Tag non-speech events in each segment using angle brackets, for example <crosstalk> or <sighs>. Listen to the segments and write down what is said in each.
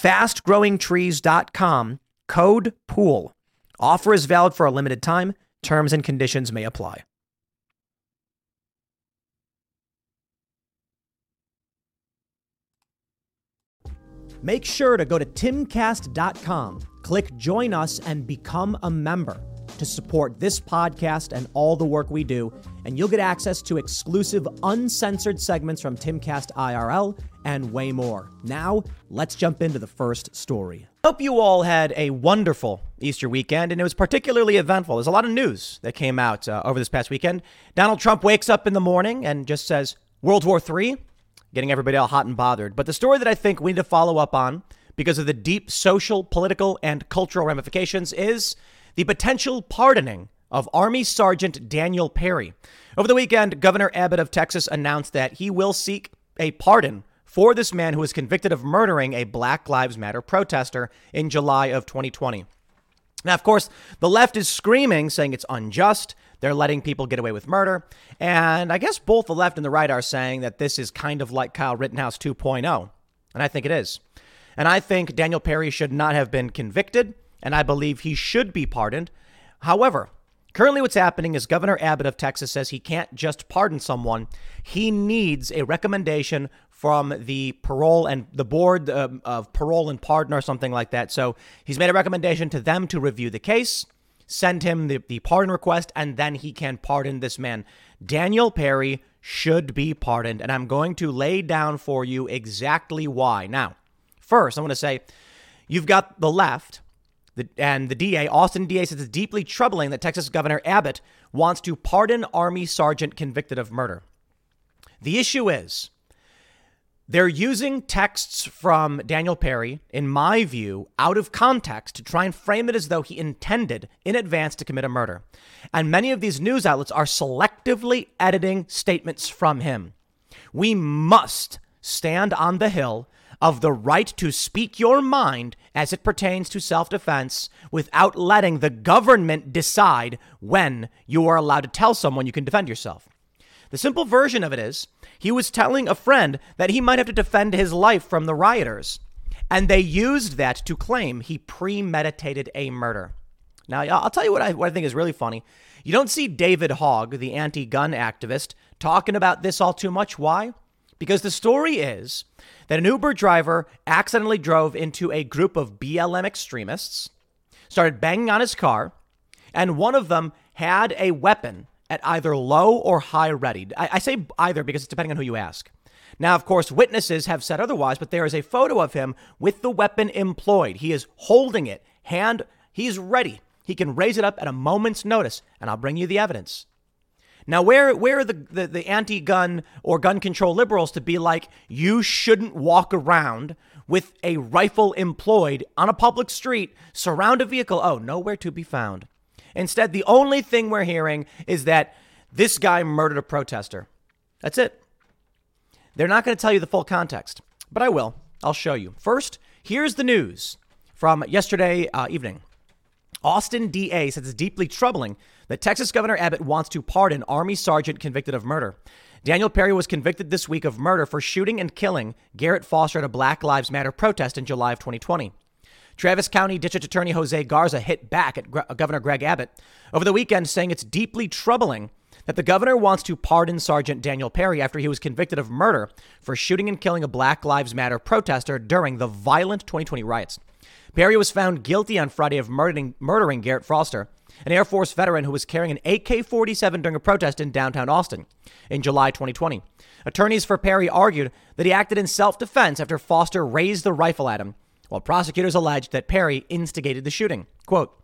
fastgrowingtrees.com, code POOL. Offer is valid for a limited time. Terms and conditions may apply. Make sure to go to timcast.com, click join us, and become a member to support this podcast and all the work we do, and you'll get access to exclusive, uncensored segments from Timcast IRL and way more. Now, let's jump into the first story. Hope you all had a wonderful Easter weekend, and it was particularly eventful. There's a lot of news that came out uh, over this past weekend. Donald Trump wakes up in the morning and just says, World War III, getting everybody all hot and bothered. But the story that I think we need to follow up on because of the deep social, political, and cultural ramifications is the potential pardoning of Army Sergeant Daniel Perry. Over the weekend, Governor Abbott of Texas announced that he will seek a pardon for this man who was convicted of murdering a Black Lives Matter protester in July of 2020. Now, of course, the left is screaming, saying it's unjust. They're letting people get away with murder. And I guess both the left and the right are saying that this is kind of like Kyle Rittenhouse 2.0. And I think it is. And I think Daniel Perry should not have been convicted and I believe he should be pardoned. However, currently what's happening is Governor Abbott of Texas says he can't just pardon someone, he needs a recommendation from the parole and the board um, of parole and pardon or something like that. So he's made a recommendation to them to review the case, send him the, the pardon request, and then he can pardon this man. Daniel Perry should be pardoned, and I'm going to lay down for you exactly why. Now, first, I want to say you've got the left the, and the DA, Austin DA, says it's deeply troubling that Texas Governor Abbott wants to pardon Army sergeant convicted of murder. The issue is they're using texts from Daniel Perry, in my view, out of context to try and frame it as though he intended in advance to commit a murder. And many of these news outlets are selectively editing statements from him. We must stand on the hill of the right to speak your mind as it pertains to self defense without letting the government decide when you are allowed to tell someone you can defend yourself. The simple version of it is he was telling a friend that he might have to defend his life from the rioters, and they used that to claim he premeditated a murder. Now, I'll tell you what I, what I think is really funny. You don't see David Hogg, the anti gun activist, talking about this all too much. Why? Because the story is that an Uber driver accidentally drove into a group of BLM extremists, started banging on his car, and one of them had a weapon at either low or high ready. I, I say either because it's depending on who you ask. Now, of course, witnesses have said otherwise, but there is a photo of him with the weapon employed. He is holding it, hand, he's ready. He can raise it up at a moment's notice, and I'll bring you the evidence. Now, where where are the, the, the anti-gun or gun control liberals to be like, you shouldn't walk around with a rifle employed on a public street, surround a vehicle? Oh, nowhere to be found. Instead, the only thing we're hearing is that this guy murdered a protester. That's it. They're not going to tell you the full context, but I will. I'll show you. First, here's the news from yesterday uh, evening. Austin DA says it's deeply troubling that Texas Governor Abbott wants to pardon Army Sergeant convicted of murder. Daniel Perry was convicted this week of murder for shooting and killing Garrett Foster at a Black Lives Matter protest in July of 2020. Travis County District Attorney Jose Garza hit back at Governor Greg Abbott over the weekend, saying it's deeply troubling that the governor wants to pardon Sergeant Daniel Perry after he was convicted of murder for shooting and killing a Black Lives Matter protester during the violent 2020 riots. Perry was found guilty on Friday of murdering, murdering Garrett Foster, an Air Force veteran who was carrying an AK 47 during a protest in downtown Austin in July 2020. Attorneys for Perry argued that he acted in self defense after Foster raised the rifle at him, while prosecutors alleged that Perry instigated the shooting. Quote,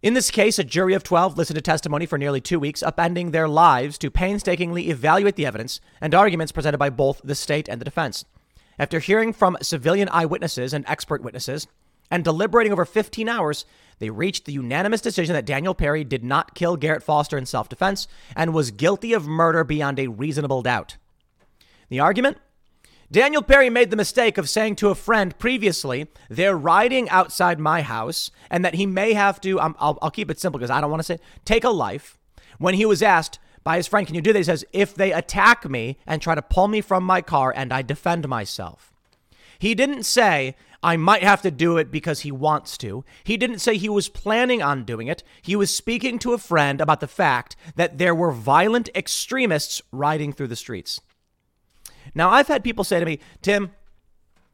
in this case, a jury of 12 listened to testimony for nearly two weeks, upending their lives to painstakingly evaluate the evidence and arguments presented by both the state and the defense. After hearing from civilian eyewitnesses and expert witnesses and deliberating over 15 hours, they reached the unanimous decision that Daniel Perry did not kill Garrett Foster in self defense and was guilty of murder beyond a reasonable doubt. The argument? Daniel Perry made the mistake of saying to a friend previously, they're riding outside my house and that he may have to, um, I'll, I'll keep it simple because I don't want to say, take a life. When he was asked by his friend, can you do this? He says, if they attack me and try to pull me from my car and I defend myself. He didn't say, I might have to do it because he wants to. He didn't say he was planning on doing it. He was speaking to a friend about the fact that there were violent extremists riding through the streets. Now, I've had people say to me, Tim,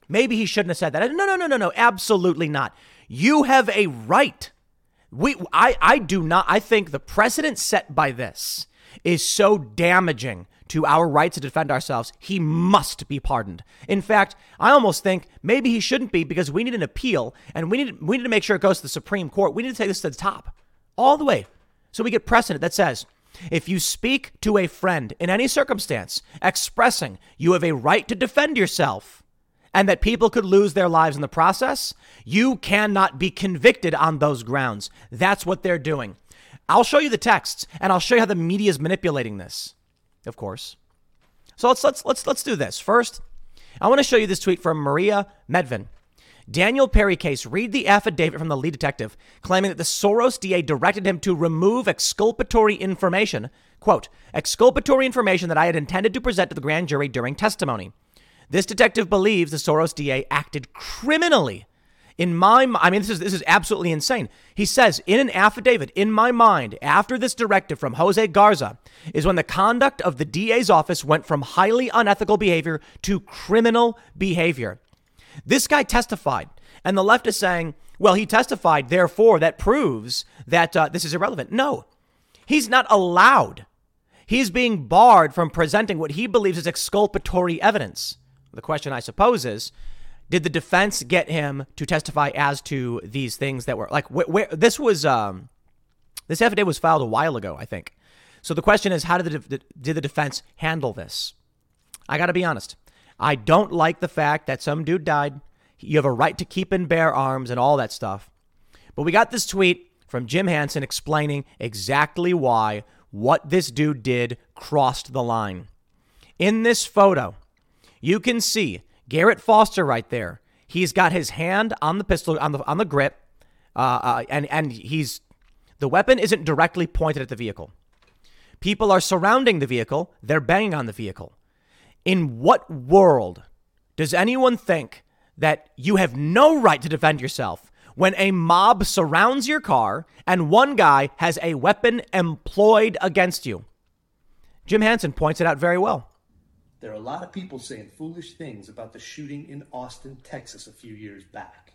maybe he shouldn't have said that. No, no, no, no, no, absolutely not. You have a right. We, I, I do not. I think the precedent set by this is so damaging to our right to defend ourselves. He must be pardoned. In fact, I almost think maybe he shouldn't be because we need an appeal and we need we need to make sure it goes to the Supreme Court. We need to take this to the top, all the way, so we get precedent that says if you speak to a friend in any circumstance expressing you have a right to defend yourself and that people could lose their lives in the process, you cannot be convicted on those grounds. That's what they're doing. I'll show you the texts and I'll show you how the media is manipulating this. Of course. So let's let's let's let's do this. First, I want to show you this tweet from Marina Medvin. Daniel Perry case, read the affidavit from the lead detective claiming that the Soros DA directed him to remove exculpatory information, quote, exculpatory information that I had intended to present to the grand jury during testimony. This detective believes the Soros DA acted criminally. In my I mean this is this is absolutely insane. He says in an affidavit in my mind after this directive from Jose Garza is when the conduct of the DA's office went from highly unethical behavior to criminal behavior. This guy testified, and the left is saying, well, he testified, therefore, that proves that uh, this is irrelevant. No, he's not allowed. He's being barred from presenting what he believes is exculpatory evidence. The question, I suppose, is did the defense get him to testify as to these things that were like where, where this was um, this affidavit was filed a while ago i think so the question is how did the, did the defense handle this i got to be honest I don't like the fact that some dude died. You have a right to keep and bear arms and all that stuff. But we got this tweet from Jim Hanson explaining exactly why what this dude did crossed the line. In this photo, you can see Garrett Foster right there. He's got his hand on the pistol on the on the grip, uh, uh, and and he's the weapon isn't directly pointed at the vehicle. People are surrounding the vehicle. They're banging on the vehicle. In what world does anyone think that you have no right to defend yourself when a mob surrounds your car and one guy has a weapon employed against you? Jim Hanson points it out very well. There are a lot of people saying foolish things about the shooting in Austin, Texas a few years back.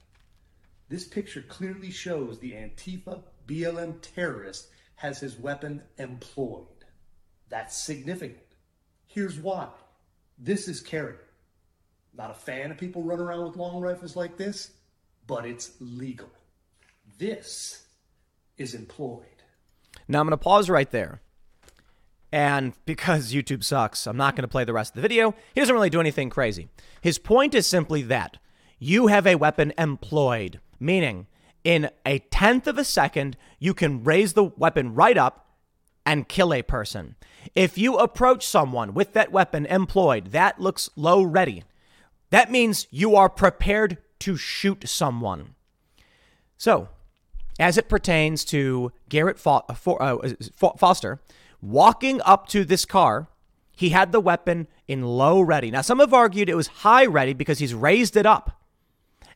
This picture clearly shows the Antifa BLM terrorist has his weapon employed. That's significant. Here's why. This is carry. Not a fan of people running around with long rifles like this, but it's legal. This is employed. Now I'm going to pause right there. And because YouTube sucks, I'm not going to play the rest of the video. He doesn't really do anything crazy. His point is simply that you have a weapon employed, meaning in a tenth of a second, you can raise the weapon right up and kill a person. If you approach someone with that weapon employed, that looks low ready. That means you are prepared to shoot someone. So, as it pertains to Garrett Fo- uh, uh, Foster, walking up to this car, he had the weapon in low ready. Now, some have argued it was high ready because he's raised it up.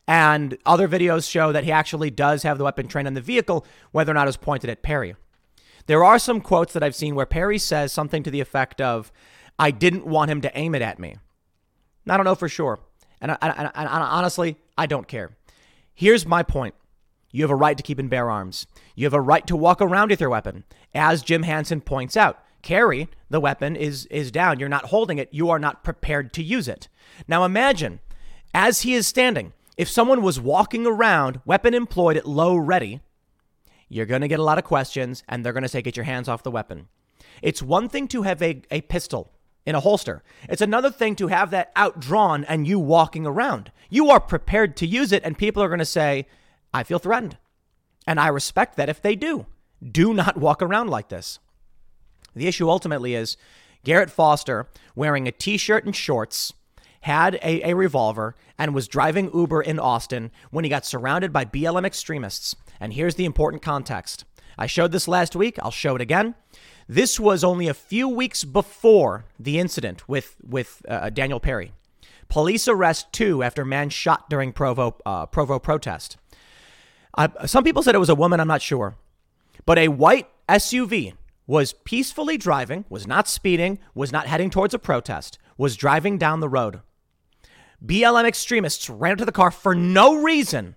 And other videos show that he actually does have the weapon trained on the vehicle, whether or not it was pointed at Perry. There are some quotes that I've seen where Perry says something to the effect of, I didn't want him to aim it at me. I don't know for sure. And, I, I, I, honestly, I don't care. Here's my point. You have a right to keep and bear arms. You have a right to walk around with your weapon. As Jim Hanson points out, carry the weapon is is down. You're not holding it. You are not prepared to use it. Now imagine as he is standing, if someone was walking around, weapon employed at low ready, you're going to get a lot of questions and they're going to say, get your hands off the weapon. It's one thing to have a, a pistol in a holster. It's another thing to have that outdrawn and you walking around. You are prepared to use it, and people are going to say, I feel threatened. And I respect that if they do. Do not walk around like this. The issue ultimately is Garrett Foster wearing a t shirt and shorts had a, a revolver and was driving Uber in Austin when he got surrounded by BLM extremists. And here's the important context. I showed this last week. I'll show it again. This was only a few weeks before the incident with with uh, Daniel Perry. Police arrest two after man shot during Provo uh, Provo protest. Uh, some people said it was a woman. I'm not sure, but a white SUV was peacefully driving, was not speeding, was not heading towards a protest, was driving down the road. BLM extremists ran up to the car for no reason.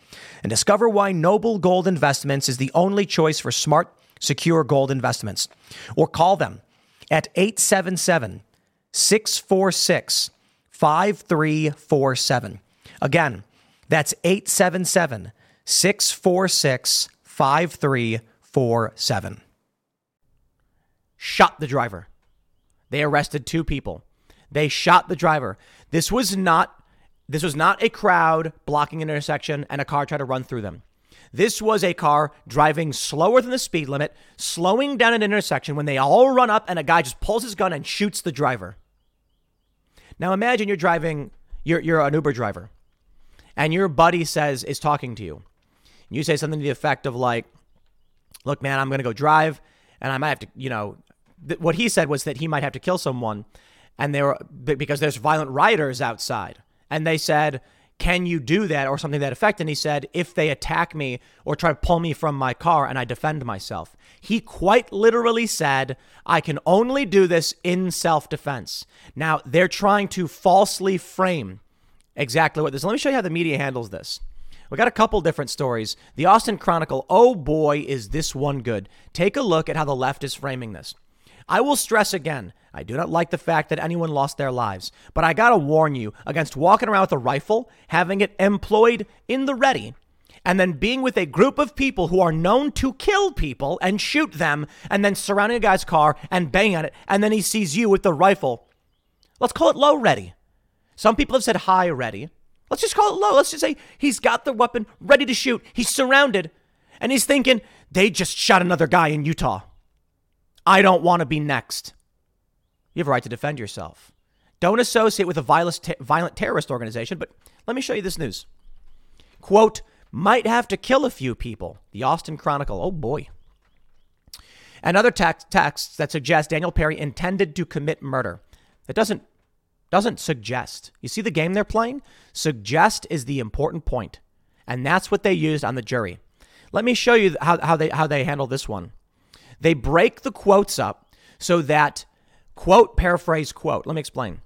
and discover why Noble Gold Investments is the only choice for smart, secure gold investments. Or call them at 877 646 5347. Again, that's 877 646 5347. Shot the driver. They arrested two people. They shot the driver. This was not this was not a crowd blocking an intersection and a car tried to run through them. This was a car driving slower than the speed limit, slowing down an intersection when they all run up and a guy just pulls his gun and shoots the driver. Now imagine you're driving, you're, you're an Uber driver, and your buddy says, is talking to you. You say something to the effect of, like, look, man, I'm going to go drive and I might have to, you know, th- what he said was that he might have to kill someone and they were because there's violent rioters outside. And they said, can you do that or something that effect? And he said, if they attack me or try to pull me from my car and I defend myself. He quite literally said, I can only do this in self defense. Now, they're trying to falsely frame exactly what this. Let me show you how the media handles this. We got a couple different stories. The Austin Chronicle, oh boy, is this one good. Take a look at how the left is framing this. I will stress again I do not like the fact that anyone lost their lives, but I gotta warn you against walking around with a rifle, having it employed in the ready, and then being with a group of people who are known to kill people and shoot them, and then surrounding a guy's car and bang on it, and then he sees you with the rifle. Let's call it low ready. Some people have said high ready. Let's just call it low. Let's just say he's got the weapon ready to shoot. He's surrounded, and he's thinking, they just shot another guy in Utah. I don't want to be next. You have a right to defend yourself. Don't associate with a violent terrorist organization, but let me show you this news. Quote, might have to kill a few people. The Austin Chronicle. Oh boy. And other text, texts that suggest Daniel Perry intended to commit murder. That doesn't doesn't suggest. You see the game they're playing? Suggest is the important point. And that's what they used on the jury. Let me show you how, how they how they handle this one. They break the quotes up so that Quote, paraphrase, quote. Let me explain.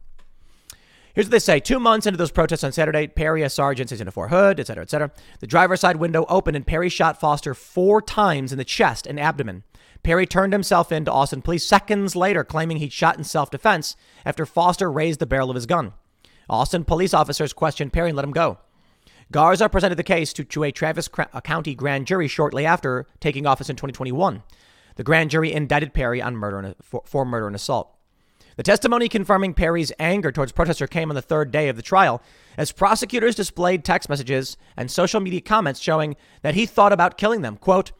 Here's what they say. Two months into those protests on Saturday, Perry, a sergeant, sits in a Fort Hood, et cetera, et cetera. The driver's side window opened and Perry shot Foster four times in the chest and abdomen. Perry turned himself in to Austin police seconds later, claiming he'd shot in self defense after Foster raised the barrel of his gun. Austin police officers questioned Perry and let him go. Garza presented the case to, to a Travis County grand jury shortly after taking office in 2021. The grand jury indicted Perry on murder and, for, for murder and assault. The testimony confirming Perry's anger towards protesters came on the third day of the trial as prosecutors displayed text messages and social media comments showing that he thought about killing them. Quote,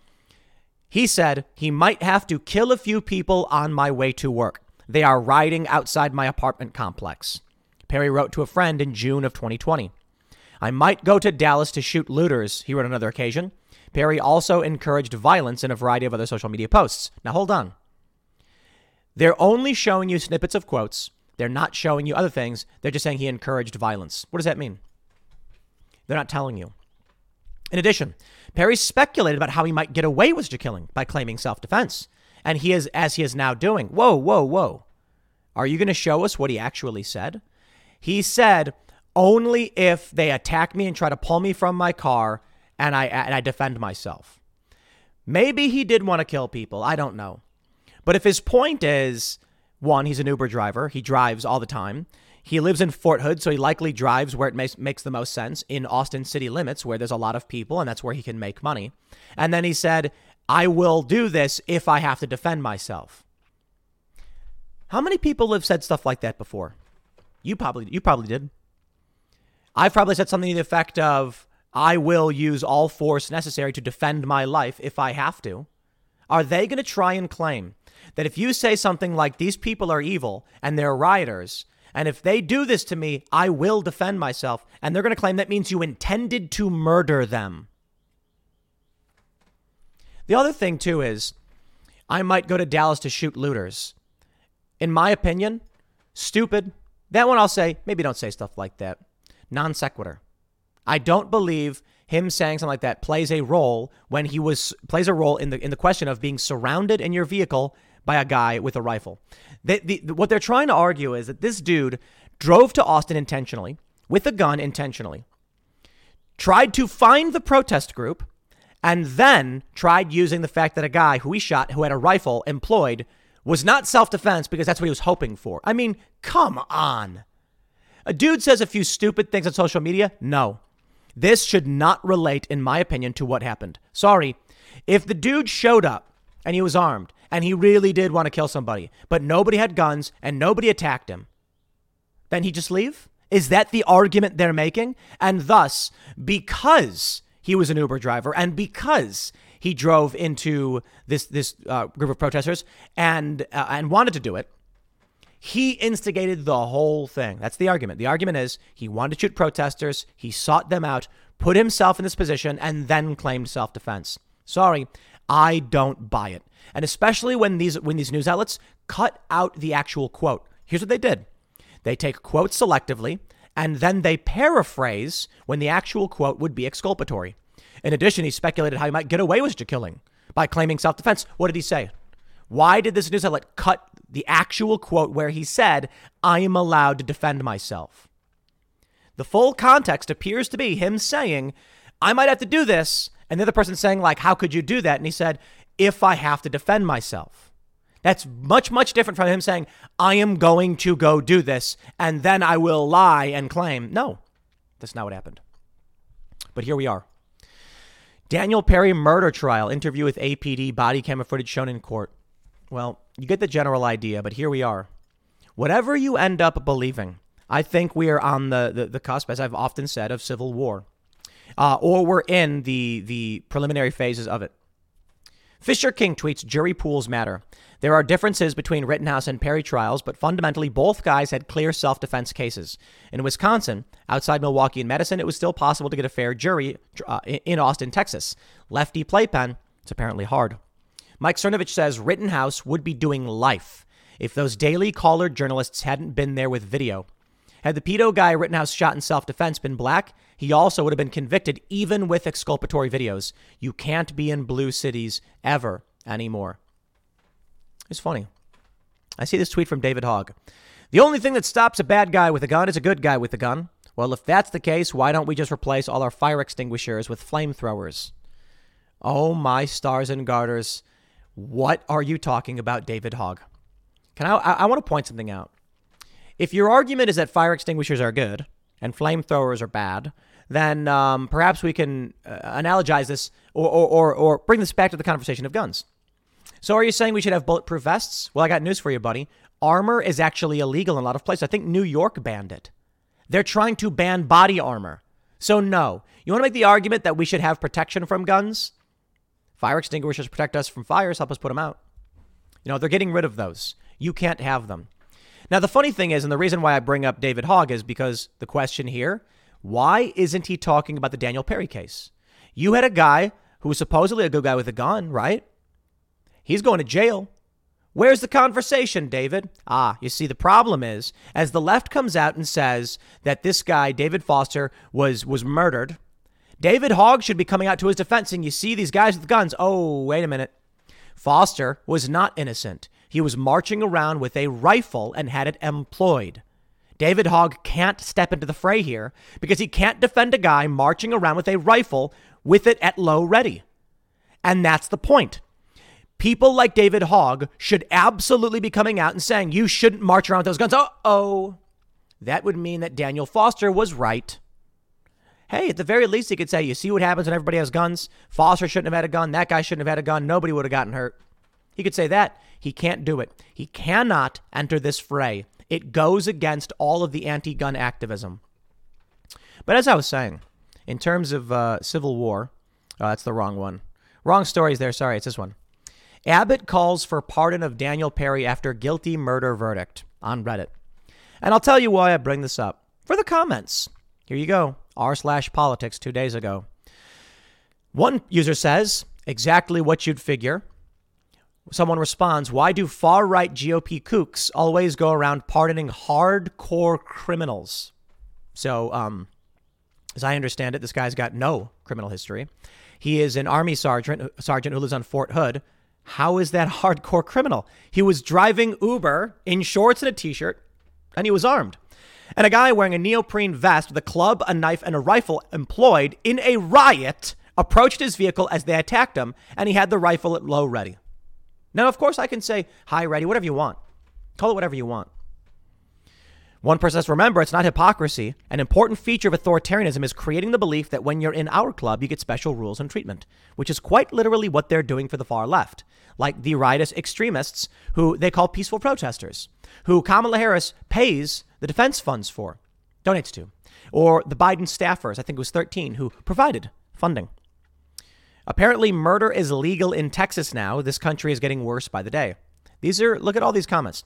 he said he might have to kill a few people on my way to work. They are riding outside my apartment complex. Perry wrote to a friend in June of 2020. I might go to Dallas to shoot looters, he wrote on another occasion. Perry also encouraged violence in a variety of other social media posts. Now hold on. They're only showing you snippets of quotes. They're not showing you other things. They're just saying he encouraged violence. What does that mean? They're not telling you. In addition, Perry speculated about how he might get away with the killing by claiming self defense. And he is, as he is now doing. Whoa, whoa, whoa. Are you going to show us what he actually said? He said, only if they attack me and try to pull me from my car and I, and I defend myself. Maybe he did want to kill people. I don't know. But if his point is one, he's an Uber driver, he drives all the time. He lives in Fort Hood, so he likely drives where it makes, makes the most sense in Austin city limits, where there's a lot of people, and that's where he can make money. And then he said, I will do this if I have to defend myself. How many people have said stuff like that before? You probably you probably did. I've probably said something to the effect of I will use all force necessary to defend my life if I have to. Are they going to try and claim that if you say something like these people are evil and they're rioters, and if they do this to me, I will defend myself, and they're going to claim that means you intended to murder them. The other thing, too, is I might go to Dallas to shoot looters. In my opinion, stupid. That one I'll say, maybe don't say stuff like that. Non sequitur. I don't believe him saying something like that plays a role when he was plays a role in the in the question of being surrounded in your vehicle by a guy with a rifle. They, the, what they're trying to argue is that this dude drove to Austin intentionally with a gun intentionally, tried to find the protest group, and then tried using the fact that a guy who he shot who had a rifle employed was not self defense because that's what he was hoping for. I mean, come on. A dude says a few stupid things on social media. No. This should not relate, in my opinion, to what happened. Sorry. If the dude showed up and he was armed and he really did want to kill somebody, but nobody had guns and nobody attacked him, then he just leave? Is that the argument they're making? And thus, because he was an Uber driver and because he drove into this this uh, group of protesters and uh, and wanted to do it, he instigated the whole thing. That's the argument. The argument is he wanted to shoot protesters, he sought them out, put himself in this position, and then claimed self defense. Sorry, I don't buy it. And especially when these when these news outlets cut out the actual quote. Here's what they did. They take quotes selectively and then they paraphrase when the actual quote would be exculpatory. In addition, he speculated how he might get away with the killing by claiming self-defense. What did he say? Why did this news outlet cut the actual quote where he said, I am allowed to defend myself? The full context appears to be him saying, I might have to do this. And the other person saying, like, how could you do that? And he said, if I have to defend myself. That's much, much different from him saying, I am going to go do this and then I will lie and claim. No, that's not what happened. But here we are. Daniel Perry murder trial interview with APD body camera footage shown in court. Well, you get the general idea, but here we are. Whatever you end up believing, I think we are on the, the, the cusp, as I've often said, of civil war. Uh, or we're in the, the preliminary phases of it. Fisher King tweets jury pools matter. There are differences between Rittenhouse and Perry trials, but fundamentally, both guys had clear self defense cases. In Wisconsin, outside Milwaukee and Madison, it was still possible to get a fair jury uh, in Austin, Texas. Lefty playpen, it's apparently hard. Mike Cernovich says Rittenhouse would be doing life if those Daily Caller journalists hadn't been there with video. Had the pedo guy Rittenhouse shot in self defense been black, he also would have been convicted even with exculpatory videos. You can't be in blue cities ever anymore. It's funny. I see this tweet from David Hogg. The only thing that stops a bad guy with a gun is a good guy with a gun. Well, if that's the case, why don't we just replace all our fire extinguishers with flamethrowers? Oh, my stars and garters. What are you talking about, David Hogg? Can I, I, I want to point something out. If your argument is that fire extinguishers are good and flamethrowers are bad, then um, perhaps we can uh, analogize this or, or, or, or bring this back to the conversation of guns. So are you saying we should have bulletproof vests? Well, I got news for you, buddy. Armor is actually illegal in a lot of places. I think New York banned it. They're trying to ban body armor. So, no. You want to make the argument that we should have protection from guns? Fire extinguishers protect us from fires, help us put them out. You know, they're getting rid of those. You can't have them. Now, the funny thing is, and the reason why I bring up David Hogg is because the question here why isn't he talking about the Daniel Perry case? You had a guy who was supposedly a good guy with a gun, right? He's going to jail. Where's the conversation, David? Ah, you see, the problem is, as the left comes out and says that this guy, David Foster, was was murdered, David Hogg should be coming out to his defense and You see these guys with guns. Oh, wait a minute. Foster was not innocent. He was marching around with a rifle and had it employed. David Hogg can't step into the fray here because he can't defend a guy marching around with a rifle with it at low ready. And that's the point. People like David Hogg should absolutely be coming out and saying, you shouldn't march around with those guns. Oh, oh. That would mean that Daniel Foster was right. Hey, at the very least, he could say, you see what happens when everybody has guns? Foster shouldn't have had a gun. That guy shouldn't have had a gun. Nobody would have gotten hurt. He could say that. He can't do it. He cannot enter this fray. It goes against all of the anti gun activism. But as I was saying, in terms of uh, Civil War, oh, that's the wrong one. Wrong stories there. Sorry, it's this one. Abbott calls for pardon of Daniel Perry after guilty murder verdict on Reddit. And I'll tell you why I bring this up. For the comments. Here you go. R slash politics two days ago. One user says, exactly what you'd figure. Someone responds, Why do far right GOP kooks always go around pardoning hardcore criminals? So, um, as I understand it, this guy's got no criminal history. He is an army sergeant, sergeant who lives on Fort Hood. How is that <laughs> hardcore criminal? He was driving Uber in shorts and a t-shirt, and he was armed. And a guy wearing a neoprene vest with a club, a knife, and a rifle employed in a riot approached his vehicle as they attacked him, and he had the rifle at low ready. Now, of course, I can say high ready, whatever you want. Call it whatever you want. One person says, remember it's not hypocrisy. An important feature of authoritarianism is creating the belief that when you're in our club, you get special rules and treatment, which is quite literally what they're doing for the far left, like the riotous extremists who they call peaceful protesters, who Kamala Harris pays the defense funds for, donates to, or the Biden staffers, I think it was 13, who provided funding. Apparently, murder is legal in Texas now. This country is getting worse by the day. These are, look at all these comments.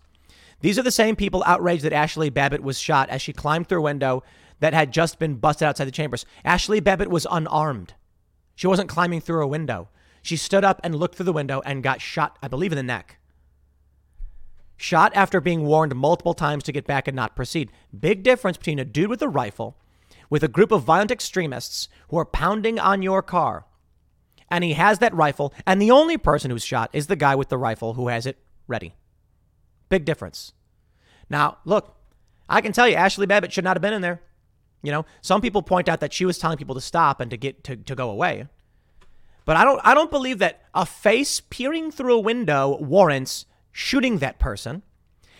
These are the same people outraged that Ashli Babbitt was shot as she climbed through a window that had just been busted outside the chambers. Ashli Babbitt was unarmed. She wasn't climbing through a window. She stood up and looked through the window and got shot, I believe, in the neck. Shot after being warned multiple times to get back and not proceed. Big difference between a dude with a rifle with a group of violent extremists who are pounding on your car and he has that rifle, and the only person who's shot is the guy with the rifle who has it ready. Big difference. Now, look, I can tell you, Ashli Babbitt should not have been in there. You know, some people point out that she was telling people to stop and to get to, to go away. But I don't I don't believe that a face peering through a window warrants shooting that person.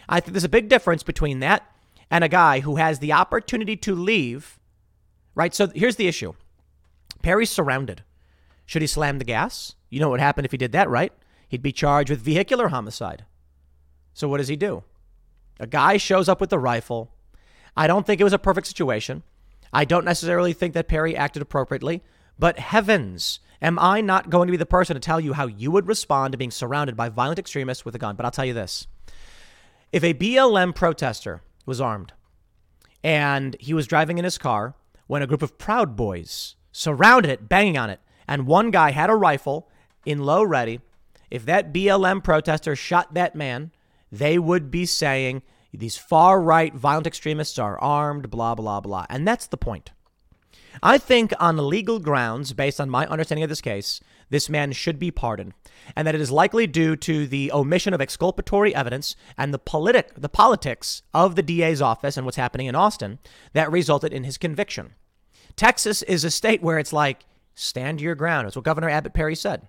I think there's a big difference between that and a guy who has the opportunity to leave. Right? So here's the issue. Perry's surrounded. Should he slam the gas? You know what happened if he did that, right? He'd be charged with vehicular homicide. So what does he do? A guy shows up with the rifle. I don't think it was a perfect situation. I don't necessarily think that Perry acted appropriately, but heavens, am I not going to be the person to tell you how you would respond to being surrounded by violent extremists with a gun? But I'll tell you this. If a BLM protester was armed and he was driving in his car when a group of Proud Boys surrounded it, banging on it, and one guy had a rifle in low ready, if that BLM protester shot that man, they would be saying these far right violent extremists are armed, blah, blah, blah. And that's the point. I think, on legal grounds, based on my understanding of this case, this man should be pardoned, and that it is likely due to the omission of exculpatory evidence and the, politic, the politics of the DA's office and what's happening in Austin that resulted in his conviction. Texas is a state where it's like, Stand your ground. That's what Governor Abbott Perry said.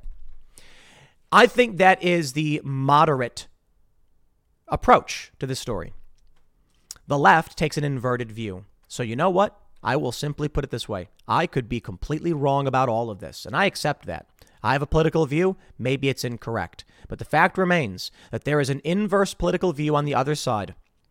I think that is the moderate approach to this story. The left takes an inverted view. So, you know what? I will simply put it this way I could be completely wrong about all of this, and I accept that. I have a political view, maybe it's incorrect. But the fact remains that there is an inverse political view on the other side.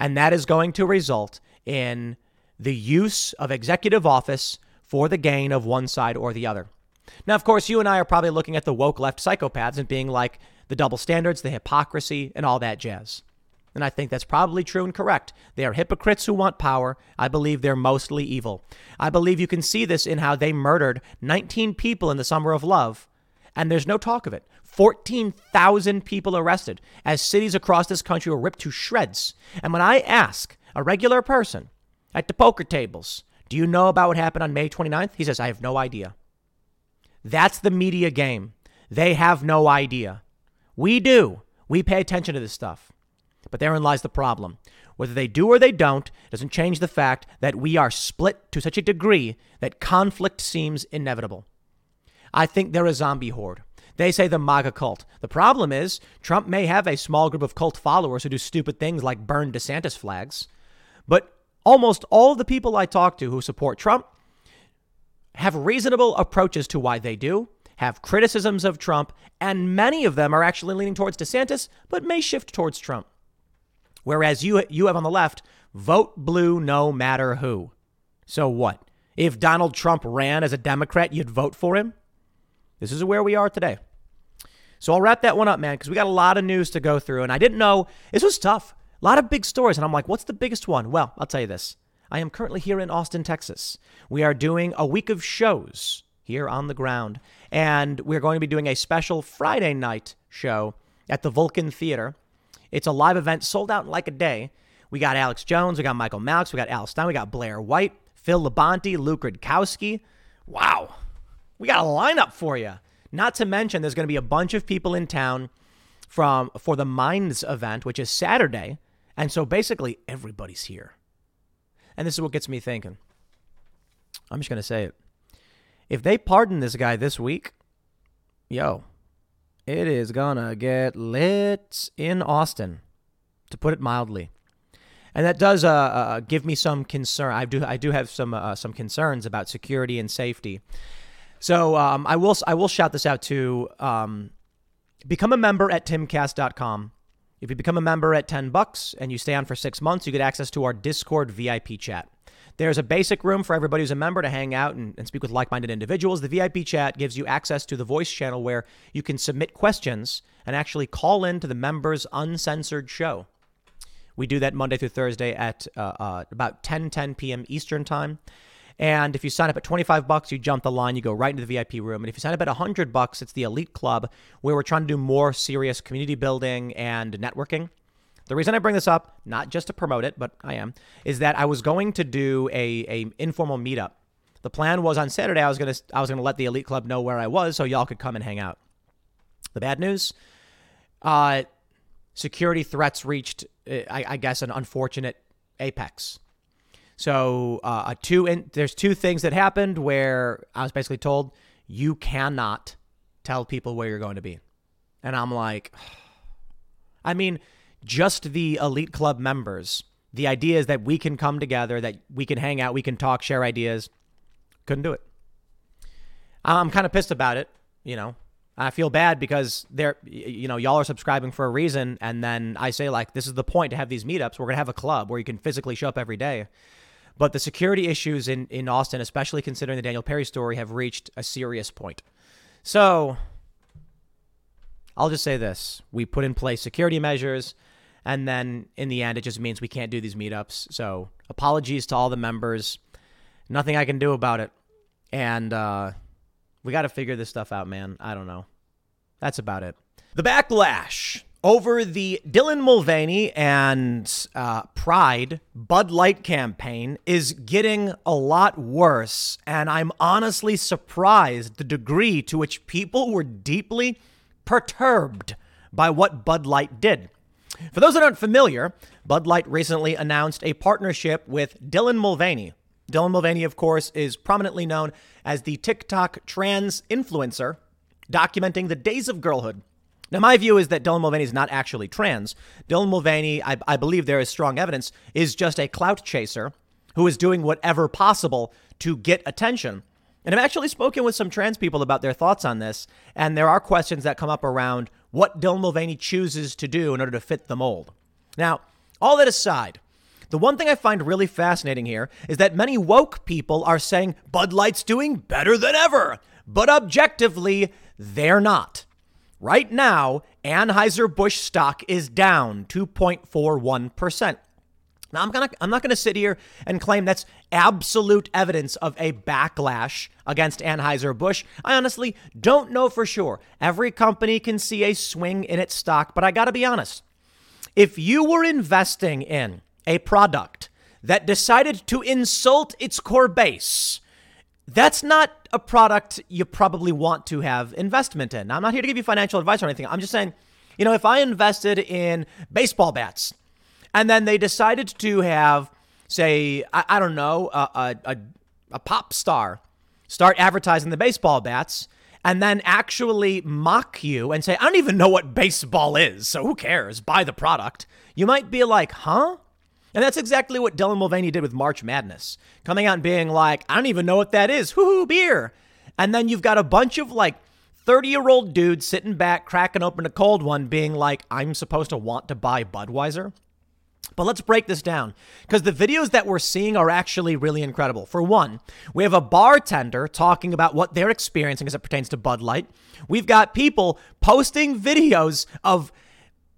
and that is going to result in the use of executive office for the gain of one side or the other. Now, of course, you and I are probably looking at the woke left psychopaths and being like the double standards, the hypocrisy, and all that jazz. And I think that's probably true and correct. They are hypocrites who want power. I believe they're mostly evil. I believe you can see this in how they murdered 19 people in the Summer of Love, and there's no talk of it. 14,000 people arrested as cities across this country were ripped to shreds. And when I ask a regular person at the poker tables, do you know about what happened on May 29th? He says, I have no idea. That's the media game. They have no idea. We do. We pay attention to this stuff. But therein lies the problem. Whether they do or they don't doesn't change the fact that we are split to such a degree that conflict seems inevitable. I think they're a zombie horde. They say the MAGA cult. The problem is, Trump may have a small group of cult followers who do stupid things like burn DeSantis flags, but almost all of the people I talk to who support Trump have reasonable approaches to why they do, have criticisms of Trump, and many of them are actually leaning towards DeSantis, but may shift towards Trump. Whereas you, you have on the left, vote blue no matter who. So what? If Donald Trump ran as a Democrat, you'd vote for him? This is where we are today. So I'll wrap that one up, man, because we got a lot of news to go through. And I didn't know this was tough. A lot of big stories. And I'm like, what's the biggest one? Well, I'll tell you this. I am currently here in Austin, Texas. We are doing a week of shows here on the ground. And we're going to be doing a special Friday night show at the Vulcan Theater. It's a live event sold out in like a day. We got Alex Jones, we got Michael Malice, we got Alex Stein, we got Blair White, Phil Labonte, Luke. Wow. We got a lineup for you. Not to mention, there's going to be a bunch of people in town from for the Minds event, which is Saturday, and so basically everybody's here. And this is what gets me thinking. I'm just going to say it. If they pardon this guy this week, yo, it is gonna get lit in Austin, to put it mildly. And that does uh, uh, give me some concern. I do I do have some uh, some concerns about security and safety. So um, I will I will shout this out to um, become a member at timcast.com. If you become a member at 10 bucks and you stay on for six months, you get access to our Discord VIP chat. There's a basic room for everybody who's a member to hang out and, and speak with like minded individuals. The VIP chat gives you access to the voice channel where you can submit questions and actually call in to the members' uncensored show. We do that Monday through Thursday at uh, uh, about 10 10 p.m. Eastern Time. And if you sign up at 25 bucks, you jump the line, you go right into the VIP room. And if you sign up at 100 bucks, it's the Elite Club where we're trying to do more serious community building and networking. The reason I bring this up, not just to promote it, but I am, is that I was going to do a, a informal meetup. The plan was on Saturday I was gonna I was gonna let the Elite Club know where I was so y'all could come and hang out. The bad news, uh, security threats reached, uh, I, I guess, an unfortunate apex. So uh, two in, there's two things that happened where I was basically told you cannot tell people where you're going to be, and I'm like, <sighs> I mean, just the elite club members. The idea is that we can come together, that we can hang out, we can talk, share ideas. Couldn't do it. I'm kind of pissed about it. You know, I feel bad because they're, you know, y'all are subscribing for a reason, and then I say like, this is the point to have these meetups. We're gonna have a club where you can physically show up every day. But the security issues in, in Austin, especially considering the Daniel Perry story, have reached a serious point. So I'll just say this we put in place security measures. And then in the end, it just means we can't do these meetups. So apologies to all the members. Nothing I can do about it. And uh, we got to figure this stuff out, man. I don't know. That's about it. The backlash over the Dylan Mulvaney and uh, Pride Bud Light campaign is getting a lot worse. And I'm honestly surprised the degree to which people were deeply perturbed by what Bud Light did. For those that aren't familiar, Bud Light recently announced a partnership with Dylan Mulvaney. Dylan Mulvaney, of course, is prominently known as the TikTok trans influencer documenting the days of girlhood. Now, my view is that Dylan Mulvaney is not actually trans. Dylan Mulvaney, I, I believe there is strong evidence, is just a clout chaser who is doing whatever possible to get attention. And I've actually spoken with some trans people about their thoughts on this, and there are questions that come up around what Dylan Mulvaney chooses to do in order to fit the mold. Now, all that aside, the one thing I find really fascinating here is that many woke people are saying Bud Light's doing better than ever, but objectively, they're not. Right now, Anheuser-Busch stock is down 2.41%. Now I'm gonna I'm not gonna sit here and claim that's absolute evidence of a backlash against Anheuser-Busch. I honestly don't know for sure. Every company can see a swing in its stock, but I gotta be honest. If you were investing in a product that decided to insult its core base, that's not a product you probably want to have investment in. Now, I'm not here to give you financial advice or anything. I'm just saying, you know, if I invested in baseball bats and then they decided to have, say, I, I don't know, a, a, a pop star start advertising the baseball bats and then actually mock you and say, I don't even know what baseball is, so who cares? Buy the product. You might be like, huh? And that's exactly what Dylan Mulvaney did with March Madness, coming out and being like, I don't even know what that is. Hoo hoo, beer. And then you've got a bunch of like 30 year old dudes sitting back, cracking open a cold one, being like, I'm supposed to want to buy Budweiser. But let's break this down because the videos that we're seeing are actually really incredible. For one, we have a bartender talking about what they're experiencing as it pertains to Bud Light. We've got people posting videos of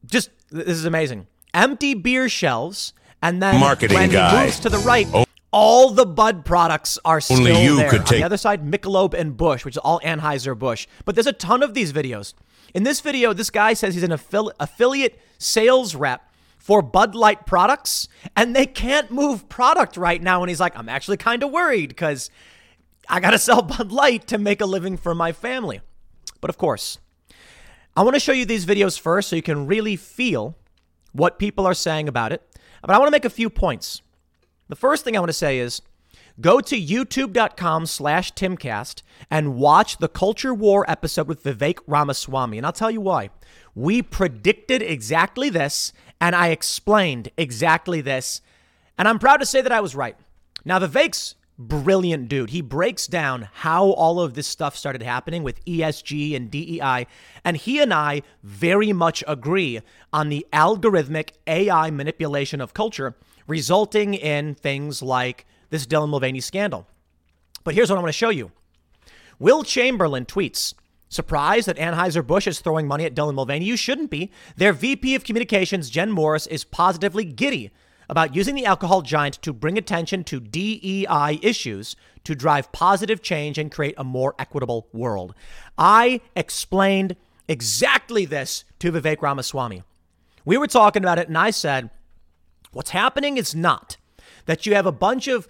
just, this is amazing, empty beer shelves and then Marketing when guy. he moves to the right, oh. all the Bud products are still Only you there. could On the other side, Michelob and Busch, which is all Anheuser Busch. But there's a ton of these videos. In this video, this guy says he's an affili- affiliate sales rep for Bud Light products, and they can't move product right now. And he's like, I'm actually kind of worried because I got to <laughs> sell Bud Light to make a living for my family. But of course, I want to show you these videos first so you can really feel what people are saying about it. But I want to make a few points. The first thing I want to say is go to youtube.com slash timcast and watch the Culture War episode with Vivek Ramaswamy. And I'll tell you why. We predicted exactly this, and I explained exactly this. And I'm proud to say that I was right. Now, Vivek's brilliant dude. He breaks down how all of this stuff started happening with ESG and DEI. And he and I very much agree on the algorithmic AI manipulation of culture, resulting in things like this Dylan Mulvaney scandal. But here's what I want to show you Will Chamberlain tweets. Surprised that Anheuser-Busch is throwing money at Dylan Mulvaney? You shouldn't be. Their VP of Communications, Jen Morris, is positively giddy about using the alcohol giant to bring attention to DEI issues to drive positive change and create a more equitable world. I explained exactly this to Vivek Ramaswamy. We were talking about it, and I said, What's happening is not that you have a bunch of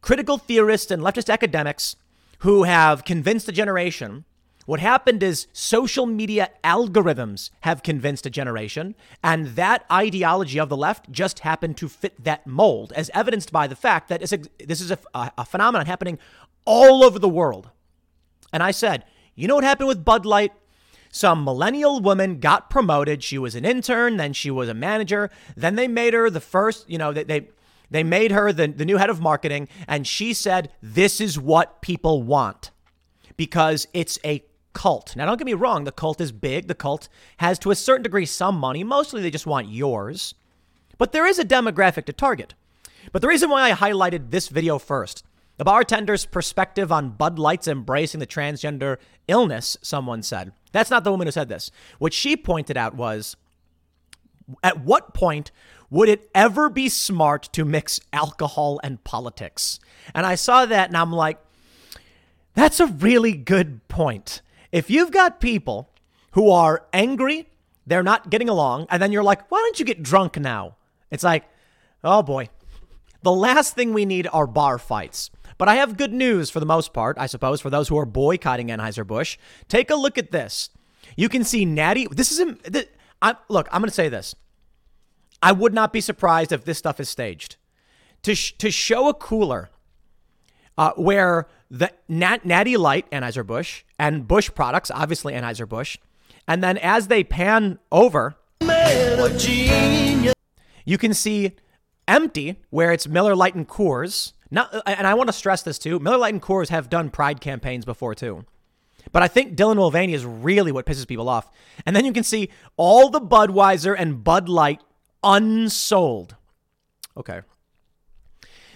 critical theorists and leftist academics who have convinced a generation. What happened is social media algorithms have convinced a generation, and that ideology of the left just happened to fit that mold, as evidenced by the fact that this is a, a phenomenon happening all over the world. And I said, you know what happened with Bud Light? Some millennial woman got promoted. She was an intern, then she was a manager. Then they made her the first, you know, they, they, they made her the, the new head of marketing. And she said, This is what people want because it's a cult. Now, don't get me wrong, the cult is big. The cult has, to a certain degree, some money. Mostly they just want yours. But there is a demographic to target. But the reason why I highlighted this video first The bartender's perspective on Bud Light's embracing the transgender illness, someone said. That's not the woman who said this. What she pointed out was at what point would it ever be smart to mix alcohol and politics? And I saw that and I'm like, that's a really good point. If you've got people who are angry, they're not getting along, and then you're like, why don't you get drunk now? It's like, oh boy. The last thing we need are bar fights. But I have good news for the most part, I suppose, for those who are boycotting Anheuser-Busch. Take a look at this. You can see Natty. This is, this, I, look, I'm going to say this. I would not be surprised if this stuff is staged. To, sh- to show a cooler uh, where the Nat- Natty Light, Anheuser-Busch, and Busch products, obviously Anheuser-Busch, and then as they pan over, you can see empty where it's Miller Lite and Coors. Now, and I want to stress this too. Miller Lite and Coors have done pride campaigns before too. But I think Dylan Mulvaney is really what pisses people off. And then you can see all the Budweiser and Bud Light unsold. Okay.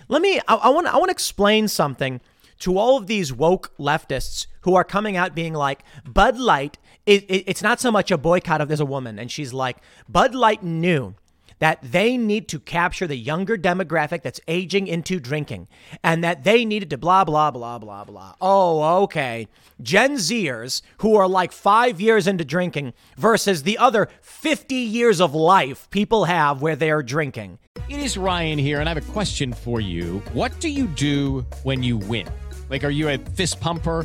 Let me I, want I want to explain something to all of these woke leftists who are coming out being like Bud Light it, it, it's not so much a boycott of there's a woman and she's like Bud Light knew that they need to capture the younger demographic that's aging into drinking and that they needed to blah, blah, blah, blah, blah. Oh, okay. Gen Zers who are like five years into drinking versus the other 50 years of life people have where they're drinking. It is Ryan here, and I have a question for you. What do you do when you win? Like, are you a fist pumper?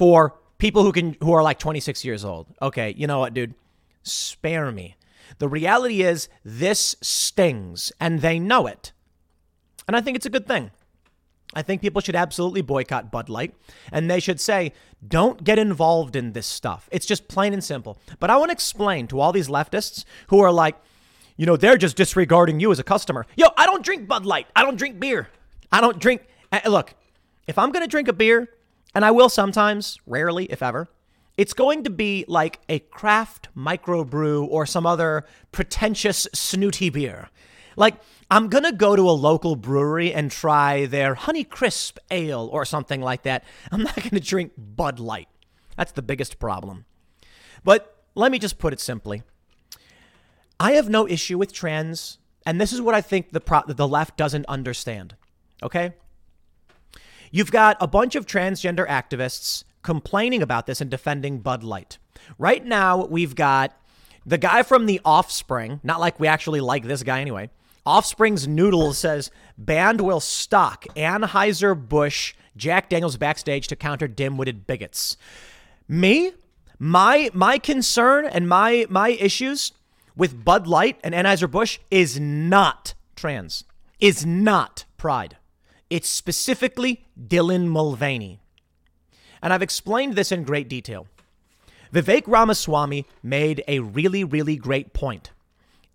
for people who can who are like 26 years old. Okay, you know what, dude? Spare me. The reality is this stings and they know it. And I think it's a good thing. I think people should absolutely boycott Bud Light and they should say, don't get involved in this stuff. It's just plain and simple. But I want to explain to all these leftists who are like, you know, they're just disregarding you as a customer. Yo, I don't drink Bud Light. I don't drink beer. I don't drink. Eh, look, if I'm going to drink a beer, and I will sometimes, rarely, if ever, it's going to be like a craft microbrew or some other pretentious snooty beer. Like, I'm going to go to a local brewery and try their Honey Crisp Ale or something like that. I'm not going to drink Bud Light. That's the biggest problem. But let me just put it simply I have no issue with trans, and this is what I think the, pro- the left doesn't understand. Okay? You've got a bunch of transgender activists complaining about this and defending Bud Light. Right now, we've got the guy from The Offspring, not like we actually like this guy anyway. Offspring's Noodle says band will stock Anheuser-Busch Jack Daniels backstage to counter dim-witted bigots. Me, my my concern and my my issues with Bud Light and Anheuser-Busch is not trans. Is not pride. It's specifically Dylan Mulvaney. And I've explained this in great detail. Vivek Ramaswamy made a really, really great point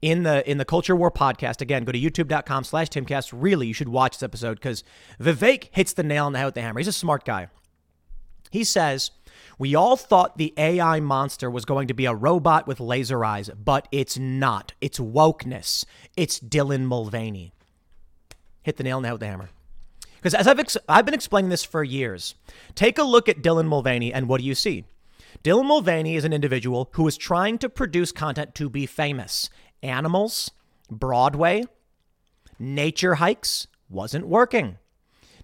in the in the Culture War podcast. Again, go to youtube.com slash timcast. Really, you should watch this episode because Vivek hits the nail on the head with the hammer. He's a smart guy. He says, we all thought the AI monster was going to be a robot with laser eyes, but it's not. It's wokeness. It's Dylan Mulvaney. Hit the nail on the head with the hammer. Because as I've, ex- I've been explaining this for years, take a look at Dylan Mulvaney and what do you see? Dylan Mulvaney is an individual who is trying to produce content to be famous. Animals, Broadway, nature hikes wasn't working.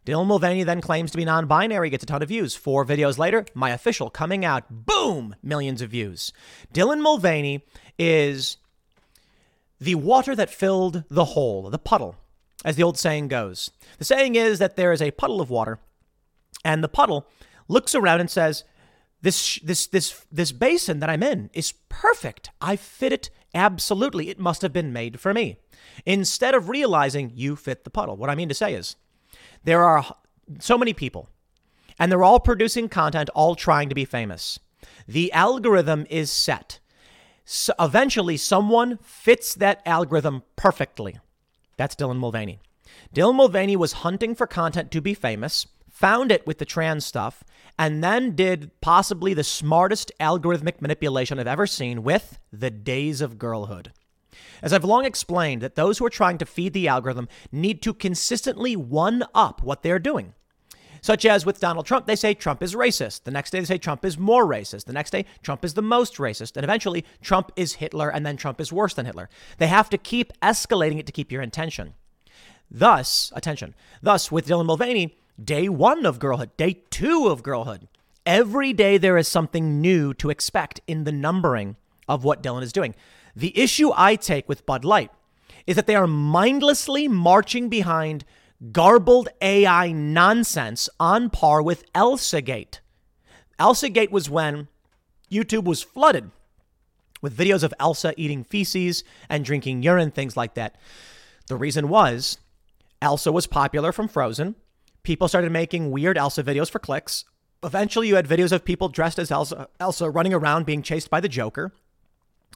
Dylan Mulvaney then claims to be non binary, gets a ton of views. Four videos later, my official coming out, boom, millions of views. Dylan Mulvaney is the water that filled the hole, the puddle as the old saying goes. The saying is that there is a puddle of water, and the puddle looks around and says, this, this, this, this basin that I'm in is perfect. I fit it absolutely. It must have been made for me. Instead of realizing you fit the puddle. What I mean to say is, there are so many people, and they're all producing content, all trying to be famous. The algorithm is set. So eventually, someone fits that algorithm perfectly. That's Dylan Mulvaney. Dylan Mulvaney was hunting for content to be famous, found it with the trans stuff, and then did possibly the smartest algorithmic manipulation I've ever seen with the days of girlhood. As I've long explained, that those who are trying to feed the algorithm need to consistently one up what they're doing. Such as with Donald Trump, they say Trump is racist. The next day, they say Trump is more racist. The next day, Trump is the most racist. And eventually, Trump is Hitler, and then Trump is worse than Hitler. They have to keep escalating it to keep your attention. Thus, attention. Thus, with Dylan Mulvaney, day one of girlhood, day two of girlhood. Every day there is something new to expect in the numbering of what Dylan is doing. The issue I take with Bud Light is that they are mindlessly marching behind garbled AI nonsense on par with Elsa Gate. Elsa Gate was when YouTube was flooded with videos of Elsa eating feces and drinking urine, things like that. The reason was Elsa was popular from Frozen. People started making weird Elsa videos for clicks. Eventually, you had videos of people dressed as Elsa, Elsa running around being chased by the Joker.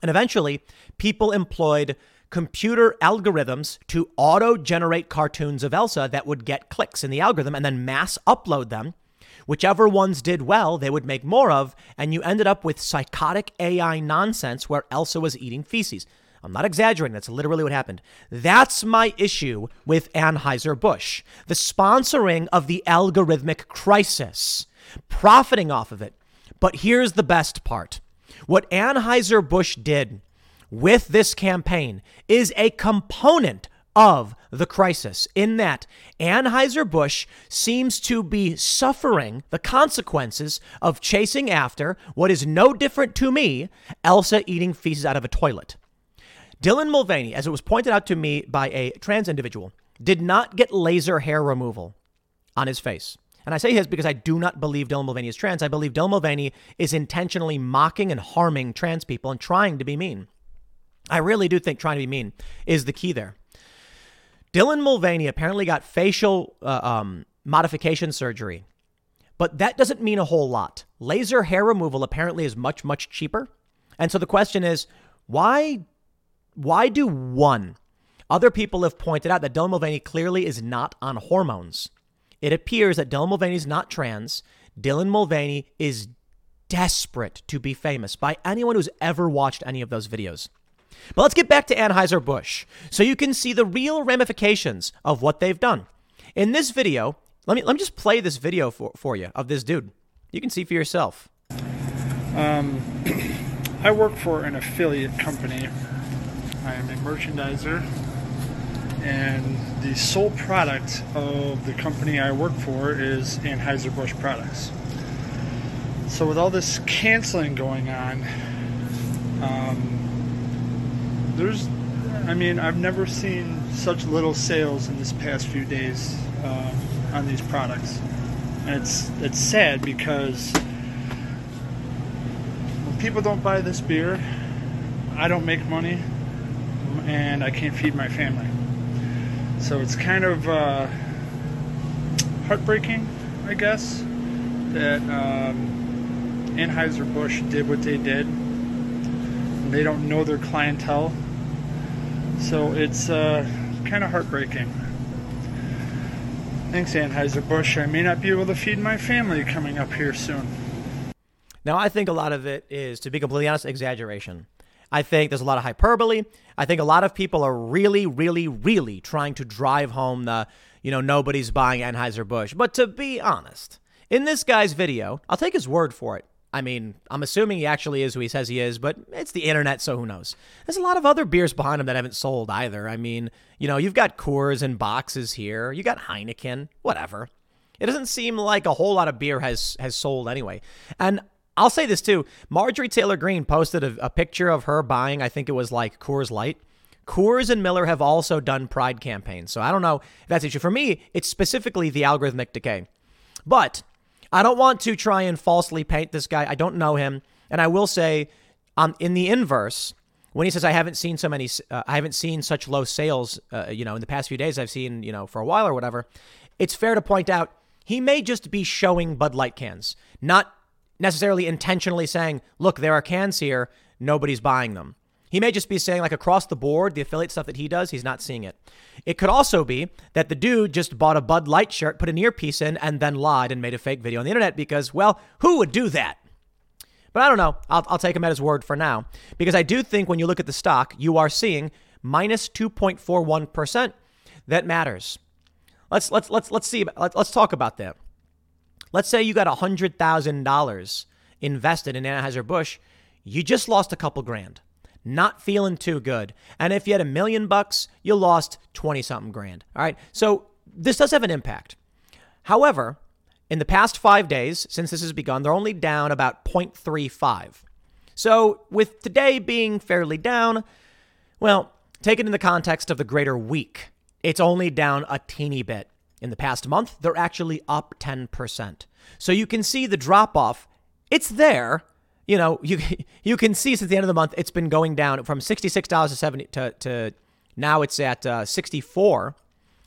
And eventually, people employed computer algorithms to auto generate cartoons of Elsa that would get clicks in the algorithm and then mass upload them. Whichever ones did well, they would make more of, and you ended up with psychotic AI nonsense where Elsa was eating feces. I'm not exaggerating, that's literally what happened. That's my issue with Anheuser-Busch. The sponsoring of the algorithmic crisis, profiting off of it. But here's the best part. What Anheuser-Busch did with this campaign is a component of the crisis in that Anheuser-Busch seems to be suffering the consequences of chasing after what is no different to me, Elsa eating feces out of a toilet. Dylan Mulvaney, as it was pointed out to me by a trans individual, did not get laser hair removal on his face. And I say his because I do not believe Dylan Mulvaney is trans. I believe Dylan Mulvaney is intentionally mocking and harming trans people and trying to be mean. I really do think trying to be mean is the key there. Dylan Mulvaney apparently got facial uh, um, modification surgery, but that doesn't mean a whole lot. Laser hair removal apparently is much, much cheaper. And so the question is, why, why do one? Other people have pointed out that Dylan Mulvaney clearly is not on hormones. It appears that Dylan Mulvaney is not trans. Dylan Mulvaney is desperate to be famous by anyone who's ever watched any of those videos. But let's get back to Anheuser-Busch so you can see the real ramifications of what they've done. In this video, let me let me just play this video for, for you of this dude. You can see for yourself. Um, <clears throat> I work for an affiliate company. I am a merchandiser, and the sole product of the company I work for is Anheuser-Busch products. So with all this canceling going on, um, there's, I mean, I've never seen such little sales in this past few days uh, on these products. And it's it's sad because when people don't buy this beer, I don't make money, and I can't feed my family. So it's kind of uh, heartbreaking, I guess, that um, Anheuser-Busch did what they did. They don't know their clientele so it's uh, kind of heartbreaking. Thanks, Anheuser-Busch. I may not be able to feed my family coming up here soon. Now, I think a lot of it is, to be completely honest, exaggeration. I think there's a lot of hyperbole. I think a lot of people are really, really, really trying to drive home the, you know, nobody's buying Anheuser-Busch. But to be honest, in this guy's video, I'll take his word for it. I mean, I'm assuming he actually is who he says he is, but it's the internet, so who knows? There's a lot of other beers behind him that haven't sold either. I mean, you know, you've got Coors and boxes here, you got Heineken, whatever. It doesn't seem like a whole lot of beer has has sold anyway. And I'll say this too: Marjorie Taylor Greene posted a, a picture of her buying, I think it was like Coors Light. Coors and Miller have also done Pride campaigns, so I don't know if that's an issue. For me, it's specifically the algorithmic decay. But I don't want to try and falsely paint this guy. I don't know him, and I will say, um, in the inverse, when he says I haven't seen so many, uh, I haven't seen such low sales, uh, you know, in the past few days. I've seen, you know, for a while or whatever. It's fair to point out he may just be showing Bud Light cans, not necessarily intentionally saying, look, there are cans here, nobody's buying them. He may just be saying, like across the board, the affiliate stuff that he does, he's not seeing it. It could also be that the dude just bought a Bud Light shirt, put an earpiece in, and then lied and made a fake video on the internet because, well, who would do that? But I don't know. I'll, I'll take him at his word for now because I do think when you look at the stock, you are seeing minus 2.41%. That matters. Let's let's let's let's see. Let's talk about that. Let's say you got hundred thousand dollars invested in Anheuser Busch. You just lost a couple grand. Not feeling too good. And if you had a million bucks, you lost twenty something grand. All right. So this does have an impact. However, in the past five days since this has begun, they're only down about 0.35. So with today being fairly down, well, take it in the context of the greater week it's only down a teeny bit. In the past month, they're actually up 10%. So you can see the drop off. It's there. You know, you <laughs> you can see since the end of the month, it's been going down from $66 to 70 to, to now it's at uh, 64,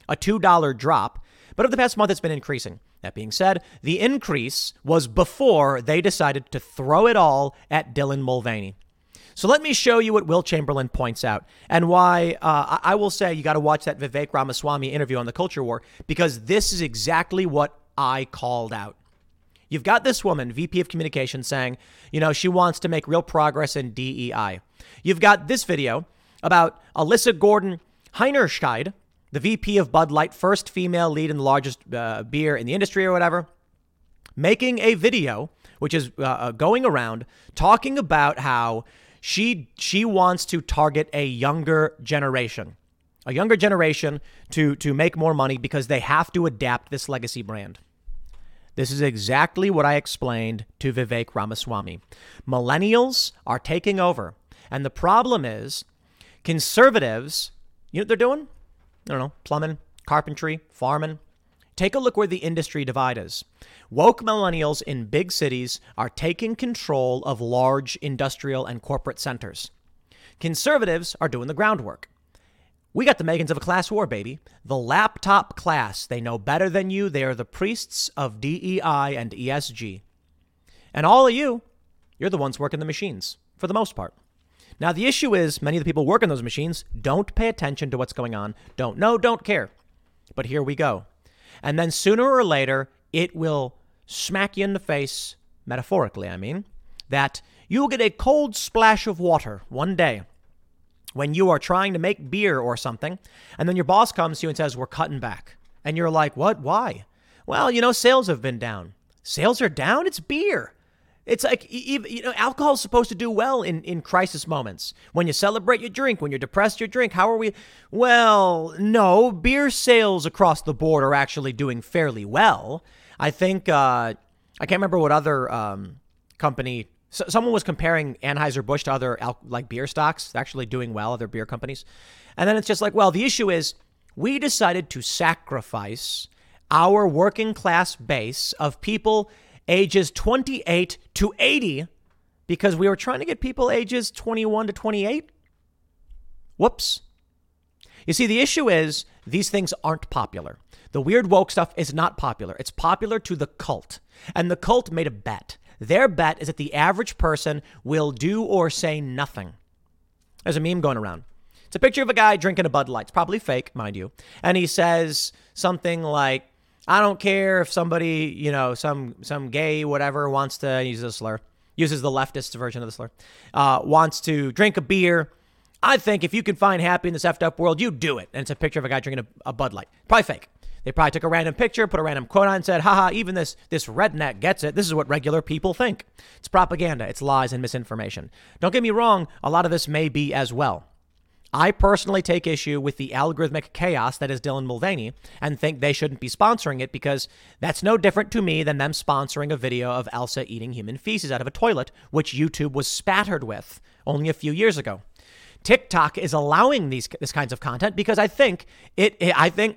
a $2 drop. But over the past month, it's been increasing. That being said, the increase was before they decided to throw it all at Dylan Mulvaney. So let me show you what Will Chamberlain points out and why uh, I will say you got to watch that Vivek Ramaswamy interview on the culture war because this is exactly what I called out. You've got this woman, VP of Communications, saying, you know, she wants to make real progress in DEI. You've got this video about Alissa Gordon Heinerscheid, the VP of Bud Light, first female lead in the largest uh, beer in the industry or whatever, making a video which is uh, uh going around talking about how she she wants to target a younger generation, a younger generation to to make more money because they have to adapt this legacy brand. This is exactly what I explained to Vivek Ramaswamy. Millennials are taking over, and the problem is conservatives. You know what they're doing? I don't know, plumbing, carpentry, farming. Take a look where the industry divide is. Woke millennials in big cities are taking control of large industrial and corporate centers. Conservatives are doing the groundwork. We got the Megans of a class war, baby. The laptop class. They know better than you. They are the priests of DEI and ESG. And all of you, you're the ones working the machines, for the most part. Now, the issue is many of the people working those machines don't pay attention to what's going on, don't know, don't care. But here we go. And then sooner or later, it will smack you in the face, metaphorically, I mean, that you'll get a cold splash of water one day when you are trying to make beer or something, and then your boss comes to you and says, We're cutting back. And you're like, What? Why? Well, you know, sales have been down. Sales are down? It's beer. It's like you know, alcohol is supposed to do well in, in crisis moments. When you celebrate, you drink. When you're depressed, you drink. How are we? Well, no, beer sales across the board are actually doing fairly well. I think uh, I can't remember what other um, company. So someone was comparing Anheuser Busch to other like beer stocks, actually doing well, other beer companies, and then it's just like, well, the issue is we decided to sacrifice our working class base of people ages 28 to 80 because we were trying to get people ages 21 to 28. Whoops. You see, the issue is these things aren't popular. The weird woke stuff is not popular. It's popular to the cult. And the cult made a bet. Their bet is that the average person will do or say nothing. There's a meme going around. It's a picture of a guy drinking a Bud Light. It's probably fake, mind you. And he says something like, I don't care if somebody, you know, some some gay whatever wants to use a slur, uses the leftist version of the slur, uh, wants to drink a beer. I think if you can find happy in this effed up world, you do it. And it's a picture of a guy drinking a, a Bud Light. Probably fake. They probably took a random picture, put a random quote on, and said, haha, even this, this redneck gets it. This is what regular people think. It's propaganda, it's lies and misinformation. Don't get me wrong, a lot of this may be as well. I personally take issue with the algorithmic chaos that is Dylan Mulvaney and think they shouldn't be sponsoring it because that's no different to me than them sponsoring a video of Elsa eating human feces out of a toilet, which YouTube was spattered with only a few years ago. TikTok is allowing these this kinds of content because I think it, I think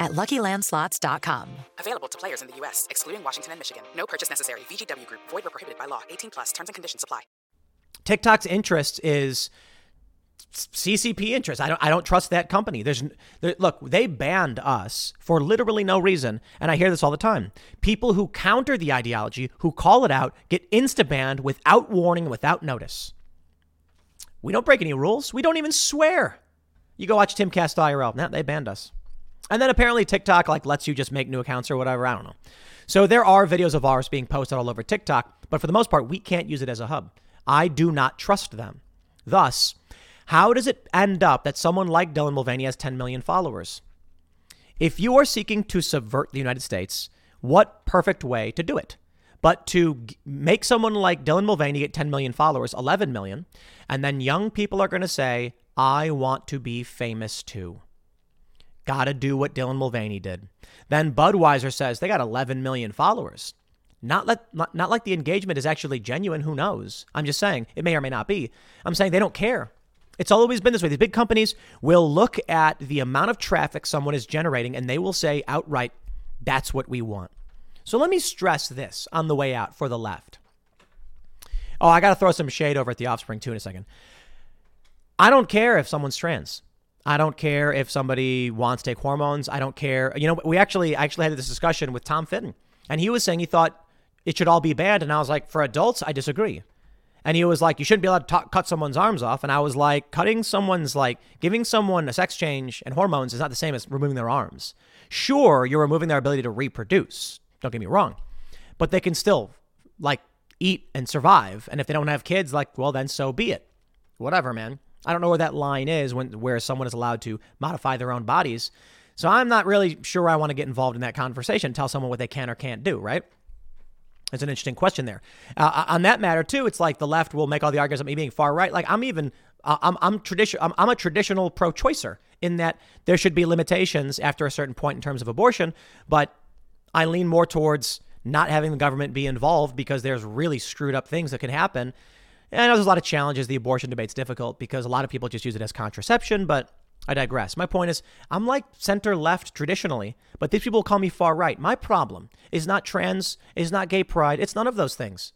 at LuckyLandSlots.com. Available to players in the U.S., excluding Washington and Michigan. No purchase necessary. VGW Group. Void where prohibited by law. 18 plus. Terms and conditions apply. TikTok's interest is CCP interest. I don't. I don't trust that company. There's there, look. They banned us for literally no reason, and I hear this all the time. People who counter the ideology, who call it out, get insta banned without warning, without notice. We don't break any rules. We don't even swear. You go watch Timcast IRL. Now they banned us. And then apparently TikTok like lets you just make new accounts or whatever. I don't know. So there are videos of ours being posted all over TikTok, but for the most part, we can't use it as a hub. I do not trust them. Thus, how does it end up that someone like Dylan Mulvaney has 10 million followers? If you are seeking to subvert the United States, what perfect way to do it? But to make someone like Dylan Mulvaney get 10 million followers, 11 million, and then young people are going to say, I want to be famous too. Gotta do what Dylan Mulvaney did. Then Budweiser says they got 11 million followers. Not, let, not, not like the engagement is actually genuine. Who knows? I'm just saying it may or may not be. I'm saying they don't care. It's always been this way. These big companies will look at the amount of traffic someone is generating and they will say outright, that's what we want. So let me stress this on the way out for the left. Oh, I got to throw some shade over at the offspring too in a second. I don't care if someone's trans. I don't care if somebody wants to take hormones. I don't care. You know, we actually I actually had this discussion with Tom Fitton, and he was saying he thought it should all be banned, and I was like, for adults, I disagree. And he was like, you shouldn't be allowed to cut someone's arms off. And I was like, cutting someone's like giving someone a sex change and hormones is not the same as removing their arms. Sure, you're removing their ability to reproduce. Don't get me wrong, but they can still like eat and survive. And if they don't have kids, like, well, then so be it. Whatever, man. I don't know where that line is when where someone is allowed to modify their own bodies. So I'm not really sure I want to get involved in that conversation, tell someone what they can or can't do, right? It's an interesting question there. Uh, on that matter too, it's like the left will make all the arguments about me being far right. Like I'm even uh, I'm I'm tradition I'm, I'm a traditional pro-choicer in that there should be limitations after a certain point in terms of abortion, but I lean more towards not having the government be involved because there's really screwed up things that can happen and I know there's a lot of challenges. The abortion debate's difficult because a lot of people just use it as contraception, but I digress. My point is, I'm like center left traditionally, but these people call me far right. My problem is not trans, is not gay pride. It's none of those things.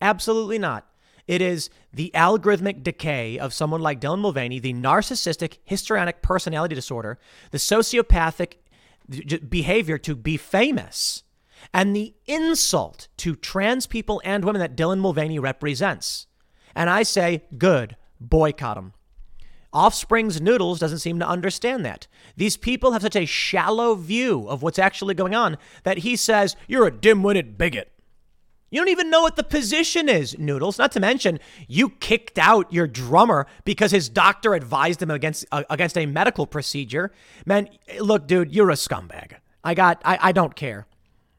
Absolutely not. It is the algorithmic decay of someone like Dylan Mulvaney, the narcissistic histrionic personality disorder, the sociopathic behavior to be famous, and the insult to trans people and women that Dylan Mulvaney represents. And I say, good, boycott them. Offspring's Noodles doesn't seem to understand that. These people have such a shallow view of what's actually going on that he says, You're a dim witted bigot. You don't even know what the position is, Noodles. Not to mention, you kicked out your drummer because his doctor advised him against uh, against a medical procedure. Man, look, dude, you're a scumbag. I got, I, I don't care.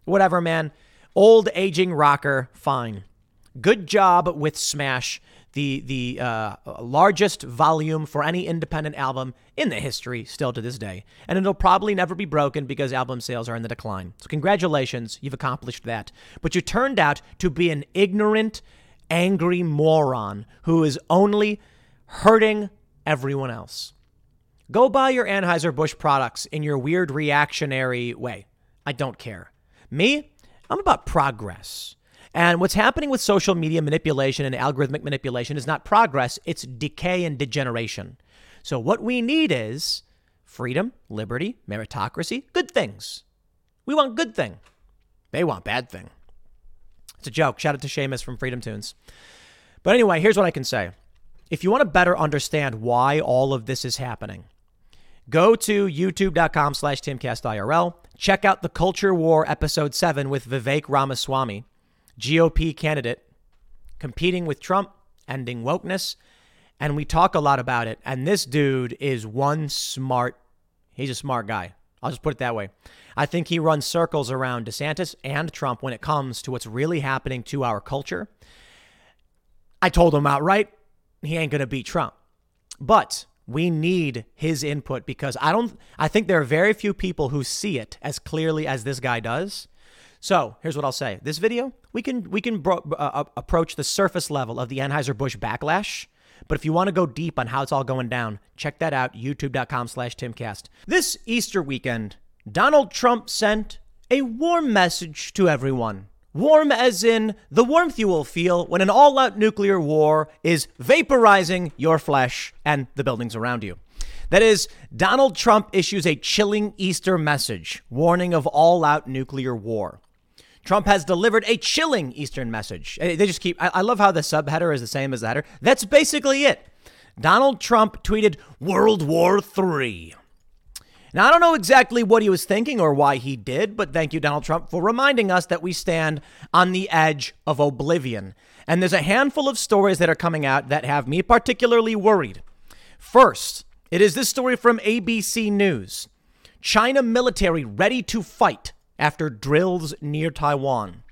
Whatever, man. Old aging rocker, fine. Good job with Smash the the uh, largest volume for any independent album in the history still to this day. And it'll probably never be broken because album sales are in the decline. So congratulations you've accomplished that. But you turned out to be an ignorant angry moron who is only hurting everyone else. Go buy your anheuser-busch products in your weird reactionary way. I don't care. Me i'm about progress and what's happening with social media manipulation and algorithmic manipulation is not progress, it's decay and degeneration. So, what we need is freedom, liberty, meritocracy, good things. We want good thing. They want bad thing. It's a joke. Shout out to Seamus from FreedomToons. But anyway, here's what I can say. If you want to better understand why all of this is happening, go to youtube.com slash timcastirl. Check out the Culture War episode 7 with Vivek Ramaswamy. GOP candidate competing with Trump, ending wokeness. And we talk a lot about it. And this dude is one smart, he's a smart guy. I'll just put it that way. I think he runs circles around DeSantis and Trump when it comes to what's really happening to our culture. I told him outright, he ain't going to beat Trump. But we need his input because I don't I think there are very few people who see it as clearly as this guy does. So here's what I'll say: This video, we can we can bro- uh, approach the surface level of the Anheuser Busch backlash. But if you want to go deep on how it's all going down, check that out. YouTube.com/slash Timcast. This Easter weekend, Donald Trump sent a warm message to everyone. Warm as in the warmth you will feel when an all out nuclear war is vaporizing your flesh and the buildings around you. That is, Donald Trump issues a chilling Easter message warning of all out nuclear war. Trump has delivered a chilling Eastern message. They just keep, I, I love how the subheader is the same as the header. That's basically it. Donald Trump tweeted World War III. Now, I don't know exactly what he was thinking or why he did, but thank you, Donald Trump, for reminding us that we stand on the edge of oblivion. And there's a handful of stories that are coming out that have me particularly worried. First, it is this story from ABC News China military ready to fight after drills near Taiwan.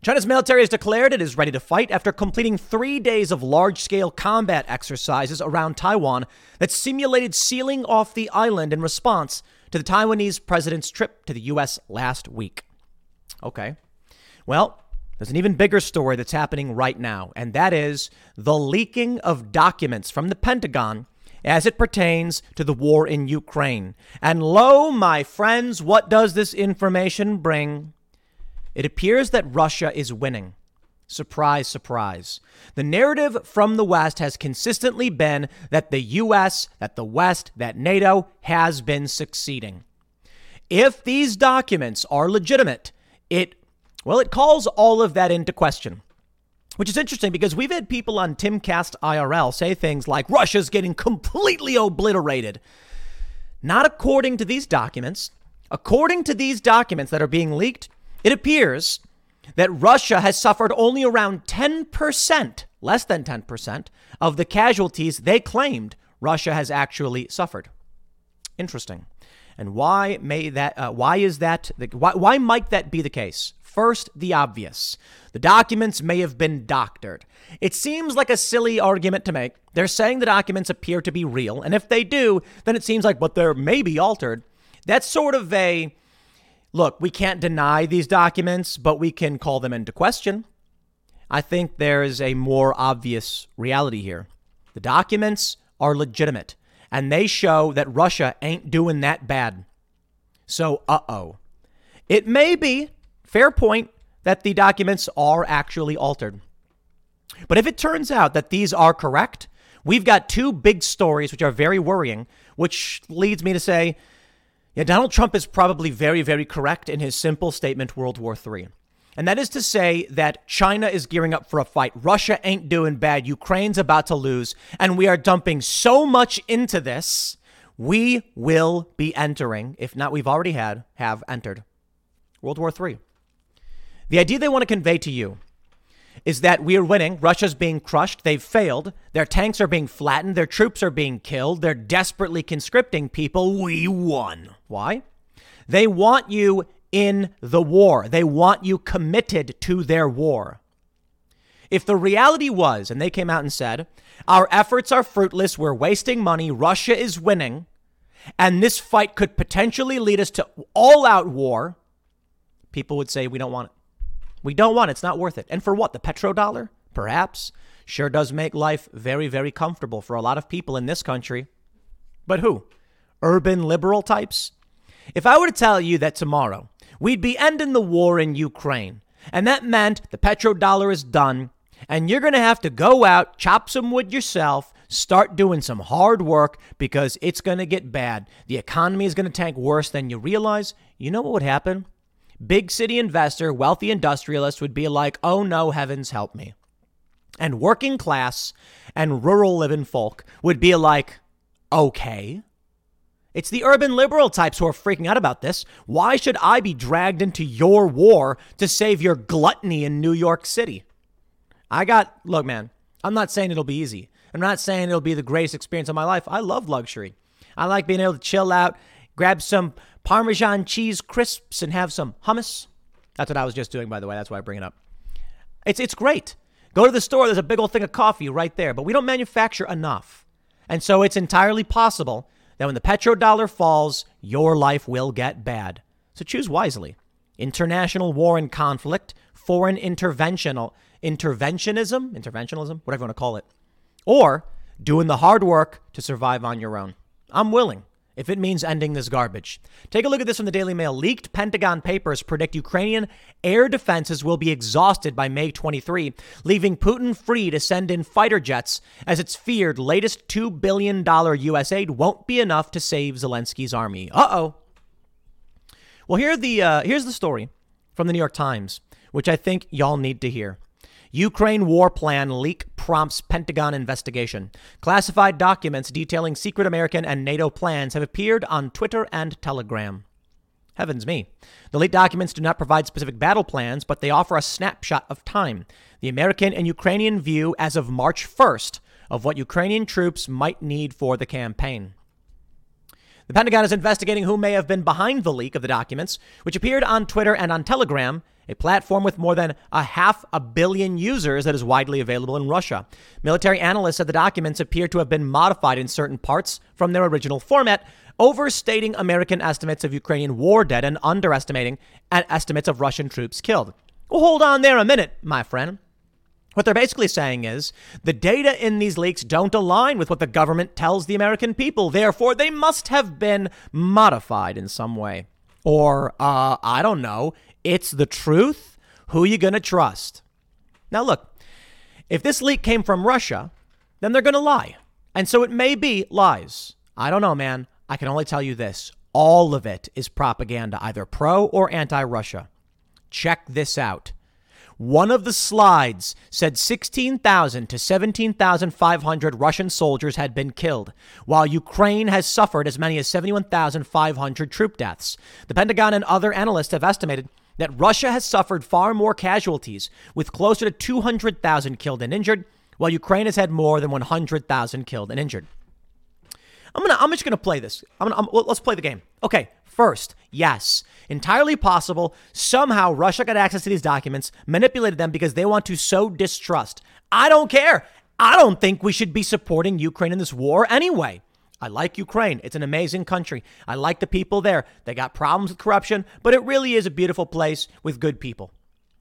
China's military has declared it is ready to fight after completing three days of large scale combat exercises around Taiwan that simulated sealing off the island in response to the Taiwanese president's trip to the U.S. last week. Okay. Well, there's an even bigger story that's happening right now, and that is the leaking of documents from the Pentagon as it pertains to the war in Ukraine. And lo, my friends, what does this information bring? It appears that Russia is winning. Surprise, surprise. The narrative from the West has consistently been that the U.S., that the West, that NATO has been succeeding. If these documents are legitimate, it, well, it calls all of that into question. Which is interesting because we've had people on Timcast IRL say things like Russia's getting completely obliterated. Not according to these documents. According to these documents that are being leaked, it appears that Russia has suffered only around 10%, less than 10%, of the casualties they claimed Russia has actually suffered. Interesting. And why may that? Uh, why is that? The, why, why might that be the case? First, the obvious. The documents may have been doctored. It seems like a silly argument to make. They're saying the documents appear to be real, and if they do, then it seems like, but they're maybe altered. That's sort of a Look, we can't deny these documents, but we can call them into question. I think there is a more obvious reality here. The documents are legitimate, and they show that Russia ain't doing that bad. So, uh oh. It may be, fair point, that the documents are actually altered. But if it turns out that these are correct, we've got two big stories which are very worrying, which leads me to say yeah, Donald Trump is probably very, very correct in his simple statement World War III. And that is to say that China is gearing up for a fight. Russia ain't doing bad. Ukraine's about to lose. And we are dumping so much into this, we will be entering, if not we've already had, have entered World War III. The idea they want to convey to you is that we are winning. Russia's being crushed. They've failed. Their tanks are being flattened. Their troops are being killed. They're desperately conscripting people. We won. Why? They want you in the war, they want you committed to their war. If the reality was, and they came out and said, our efforts are fruitless, we're wasting money, Russia is winning, and this fight could potentially lead us to all out war, people would say, we don't want it. We don't want it. It's not worth it. And for what? The petrodollar? Perhaps. Sure does make life very, very comfortable for a lot of people in this country. But who? Urban liberal types? If I were to tell you that tomorrow we'd be ending the war in Ukraine, and that meant the petrodollar is done, and you're going to have to go out, chop some wood yourself, start doing some hard work because it's going to get bad. The economy is going to tank worse than you realize. You know what would happen? Big city investor, wealthy industrialist would be like, oh no, heavens help me. And working class and rural living folk would be like, okay. It's the urban liberal types who are freaking out about this. Why should I be dragged into your war to save your gluttony in New York City? I got, look, man, I'm not saying it'll be easy. I'm not saying it'll be the greatest experience of my life. I love luxury. I like being able to chill out, grab some Parmesan cheese crisps and have some hummus. That's what I was just doing, by the way. That's why I bring it up. It's, it's great. Go to the store, there's a big old thing of coffee right there, but we don't manufacture enough. And so it's entirely possible that when the petrodollar falls, your life will get bad. So choose wisely. international war and conflict, foreign interventional interventionism, interventionism, whatever you want to call it, or doing the hard work to survive on your own. I'm willing if it means ending this garbage. Take a look at this from the Daily Mail. Leaked Pentagon papers predict Ukrainian air defenses will be exhausted by May 23, leaving Putin free to send in fighter jets as it's feared latest $2 billion U.S. aid won't be enough to save Zelensky's army. Uh oh. Well, here the, uh, here's the story from the New York Times, which I think y'all need to hear. Ukraine war plan leak prompts Pentagon investigation. Classified documents detailing secret American and NATO plans have appeared on Twitter and Telegram. Heavens me. The leaked documents do not provide specific battle plans, but they offer a snapshot of time. The American and Ukrainian view as of March 1st of what Ukrainian troops might need for the campaign. The Pentagon is investigating who may have been behind the leak of the documents, which appeared on Twitter and on Telegram, a platform with more than a half a billion users that is widely available in Russia. Military analysts said the documents appear to have been modified in certain parts from their original format, overstating American estimates of Ukrainian war dead and underestimating estimates of Russian troops killed. Well, hold on there a minute, my friend. What they're basically saying is the data in these leaks don't align with what the government tells the American people. Therefore, they must have been modified in some way. Or, uh, I don't know, it's the truth. Who you going to trust? Now, look, if this leak came from Russia, then they're going to lie. And so it may be lies. I don't know, man. I can only tell you this all of it is propaganda, either pro or anti Russia. Check this out. One of the slides said 16,000 to 17,500 Russian soldiers had been killed, while Ukraine has suffered as many as 71,500 troop deaths. The Pentagon and other analysts have estimated that Russia has suffered far more casualties, with closer to 200,000 killed and injured, while Ukraine has had more than 100,000 killed and injured. I'm gonna. I'm just gonna play this. I'm gonna. I'm, let's play the game. Okay. First, yes, entirely possible. Somehow Russia got access to these documents, manipulated them because they want to sow distrust. I don't care. I don't think we should be supporting Ukraine in this war anyway. I like Ukraine. It's an amazing country. I like the people there. They got problems with corruption, but it really is a beautiful place with good people.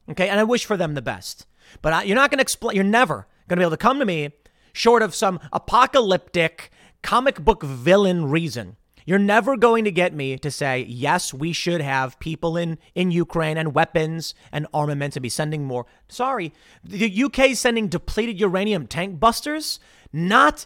Okay, and I wish for them the best. But I, you're not going to explain. You're never going to be able to come to me short of some apocalyptic comic book villain reason you're never going to get me to say, yes, we should have people in, in Ukraine and weapons and armaments and be sending more. Sorry, the UK sending depleted uranium tank busters. Not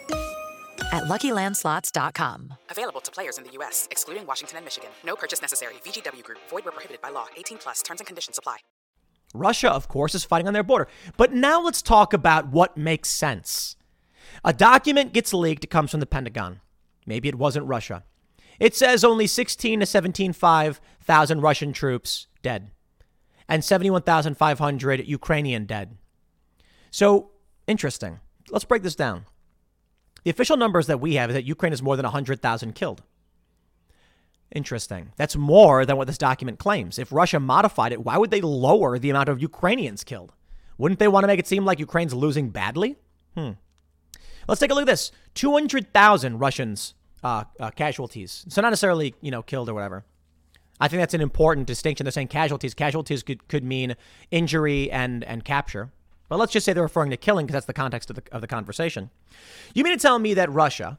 at LuckyLandSlots.com. Available to players in the U.S., excluding Washington and Michigan. No purchase necessary. VGW Group. Void where prohibited by law. 18 plus. Terms and conditions apply. Russia, of course, is fighting on their border. But now let's talk about what makes sense. A document gets leaked. It comes from the Pentagon. Maybe it wasn't Russia. It says only 16 to 17,500 Russian troops dead and 71,500 Ukrainian dead. So, interesting. Let's break this down. The official numbers that we have is that Ukraine has more than 100,000 killed. Interesting. That's more than what this document claims. If Russia modified it, why would they lower the amount of Ukrainians killed? Wouldn't they want to make it seem like Ukraine's losing badly? Hmm. Let's take a look at this 200,000 Russians uh, uh, casualties. So not necessarily, you know, killed or whatever. I think that's an important distinction. They're saying casualties. Casualties could, could mean injury and, and capture. But let's just say they're referring to killing because that's the context of the, of the conversation. You mean to tell me that Russia,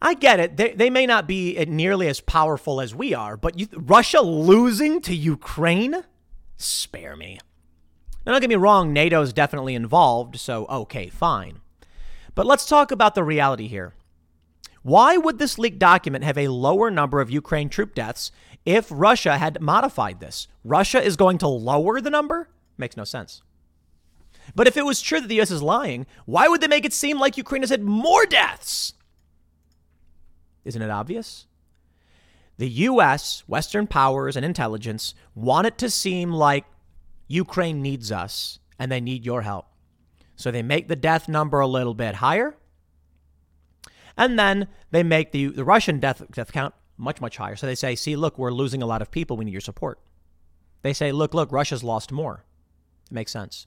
I get it, they, they may not be nearly as powerful as we are, but you, Russia losing to Ukraine? Spare me. Now, don't get me wrong, NATO's definitely involved, so okay, fine. But let's talk about the reality here. Why would this leaked document have a lower number of Ukraine troop deaths if Russia had modified this? Russia is going to lower the number? Makes no sense. But if it was true that the US is lying, why would they make it seem like Ukraine has had more deaths? Isn't it obvious? The US, Western powers, and intelligence want it to seem like Ukraine needs us and they need your help. So they make the death number a little bit higher. And then they make the, the Russian death, death count much, much higher. So they say, see, look, we're losing a lot of people. We need your support. They say, look, look, Russia's lost more. It makes sense.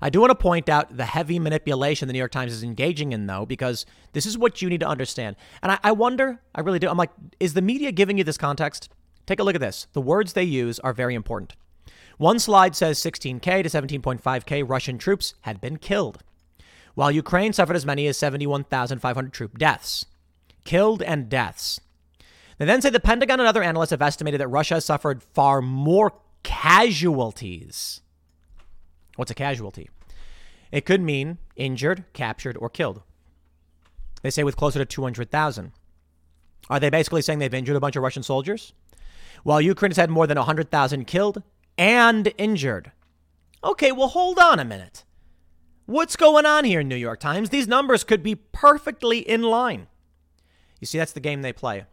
I do want to point out the heavy manipulation the New York Times is engaging in, though, because this is what you need to understand. And I, I, wonder, I really do. I'm like, is the media giving you this context? Take a look at this. The words they use are very important. One slide says 16K to 17.5K Russian troops had been killed, while Ukraine suffered as many as 71,500 troop deaths. Killed and deaths. They then say the Pentagon and other analysts have estimated that Russia has suffered far more casualties. What's a casualty? It could mean injured, captured, or killed. They say with closer to 200,000. Are they basically saying they've injured a bunch of Russian soldiers? Well, Ukraine has had more than 100,000 killed and injured. Okay, well, hold on a minute. What's going on here, in New York Times? These numbers could be perfectly in line. You see, that's the game they play.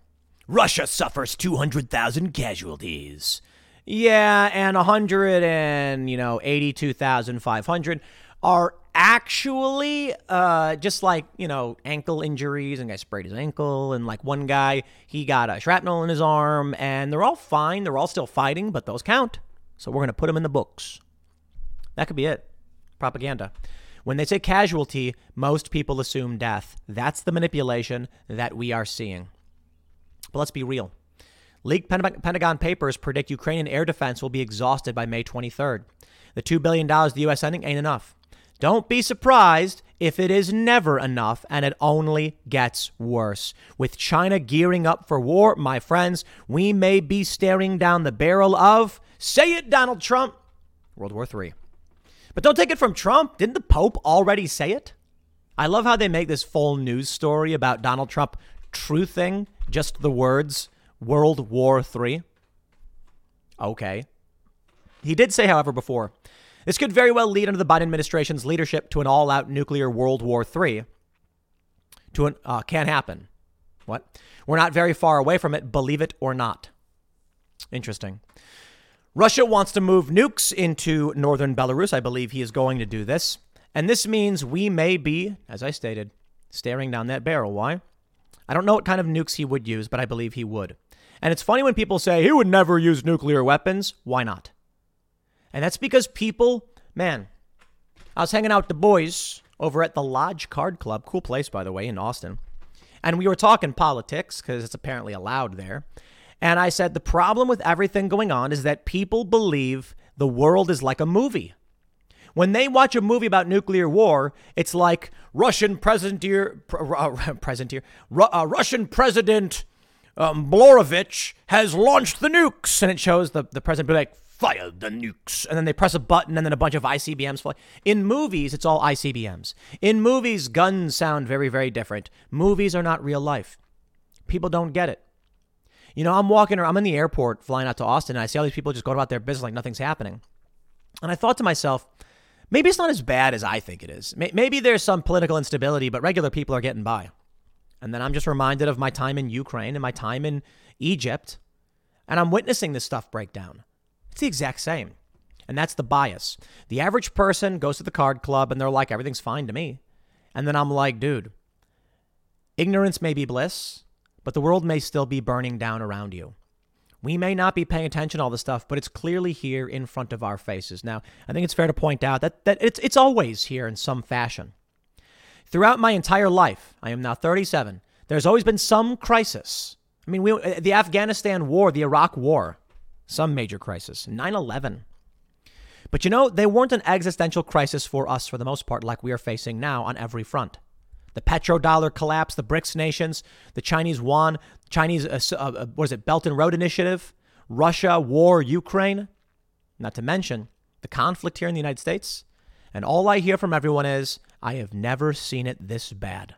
Russia suffers 200,000 casualties. Yeah, and 100 and, you know, 82,500 are actually uh, just like, you know, ankle injuries and guy sprayed his ankle and like one guy, he got a shrapnel in his arm and they're all fine. They're all still fighting, but those count. So we're going to put them in the books. That could be it. Propaganda. When they say casualty, most people assume death. That's the manipulation that we are seeing. But let's be real. Leaked Pentagon papers predict Ukrainian air defense will be exhausted by May 23rd. The $2 billion the U.S. sending ain't enough. Don't be surprised if it is never enough and it only gets worse. With China gearing up for war, my friends, we may be staring down the barrel of, say it, Donald Trump, World War III. But don't take it from Trump. Didn't the Pope already say it? I love how they make this full news story about Donald Trump truthing just the words World War III? Okay. He did say, however, before, this could very well lead under the Biden administration's leadership to an all out nuclear World War III. To an, uh, can't happen. What? We're not very far away from it, believe it or not. Interesting. Russia wants to move nukes into northern Belarus. I believe he is going to do this. And this means we may be, as I stated, staring down that barrel. Why? I don't know what kind of nukes he would use, but I believe he would. And it's funny when people say he would never use nuclear weapons. Why not? And that's because people, man, I was hanging out with the boys over at the Lodge Card Club, cool place, by the way, in Austin. And we were talking politics because it's apparently allowed there. And I said, the problem with everything going on is that people believe the world is like a movie. When they watch a movie about nuclear war, it's like Russian president, uh, <laughs> uh, Russian president um, Blorovich has launched the nukes, and it shows the the president be like, fire the nukes, and then they press a button, and then a bunch of ICBMs fly. In movies, it's all ICBMs. In movies, guns sound very very different. Movies are not real life. People don't get it. You know, I'm walking or I'm in the airport flying out to Austin, and I see all these people just going about their business like nothing's happening. And I thought to myself, maybe it's not as bad as I think it is. Maybe there's some political instability, but regular people are getting by. And then I'm just reminded of my time in Ukraine and my time in Egypt. And I'm witnessing this stuff break down. It's the exact same. And that's the bias. The average person goes to the card club and they're like, everything's fine to me. And then I'm like, dude, ignorance may be bliss, but the world may still be burning down around you. We may not be paying attention to all this stuff, but it's clearly here in front of our faces. Now, I think it's fair to point out that, that it's, it's always here in some fashion. Throughout my entire life, I am now 37, there's always been some crisis. I mean, we, uh, the Afghanistan war, the Iraq war, some major crisis, 9 11. But you know, they weren't an existential crisis for us for the most part, like we are facing now on every front. The petrodollar collapse, the BRICS nations, the Chinese yuan, Chinese, uh, uh, uh, what is it, Belt and Road Initiative, Russia, war, Ukraine, not to mention the conflict here in the United States. And all I hear from everyone is, I have never seen it this bad.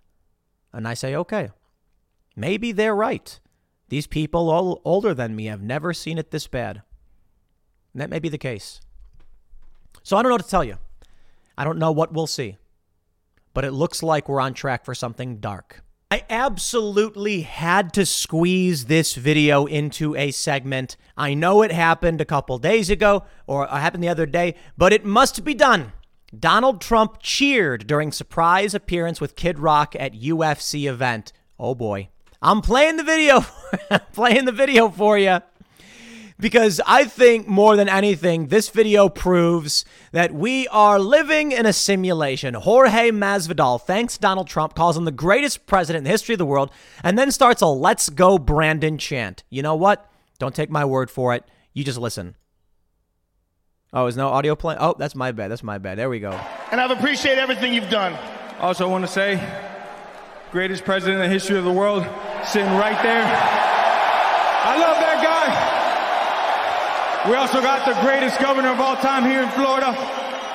And I say, okay, maybe they're right. These people all older than me have never seen it this bad. And that may be the case. So I don't know what to tell you. I don't know what we'll see. But it looks like we're on track for something dark. I absolutely had to squeeze this video into a segment. I know it happened a couple days ago or it happened the other day, but it must be done. Donald Trump cheered during surprise appearance with Kid Rock at UFC event. Oh boy. I'm playing the video. <laughs> playing the video for you because I think more than anything, this video proves that we are living in a simulation. Jorge Masvidal thanks Donald Trump, calls him the greatest president in the history of the world, and then starts a "Let's go Brandon" chant. You know what? Don't take my word for it. You just listen. Oh, is no audio playing? Oh, that's my bad. That's my bad. There we go. And I've appreciated everything you've done. Also, I want to say, greatest president in the history of the world, sitting right there. I love that guy. We also got the greatest governor of all time here in Florida.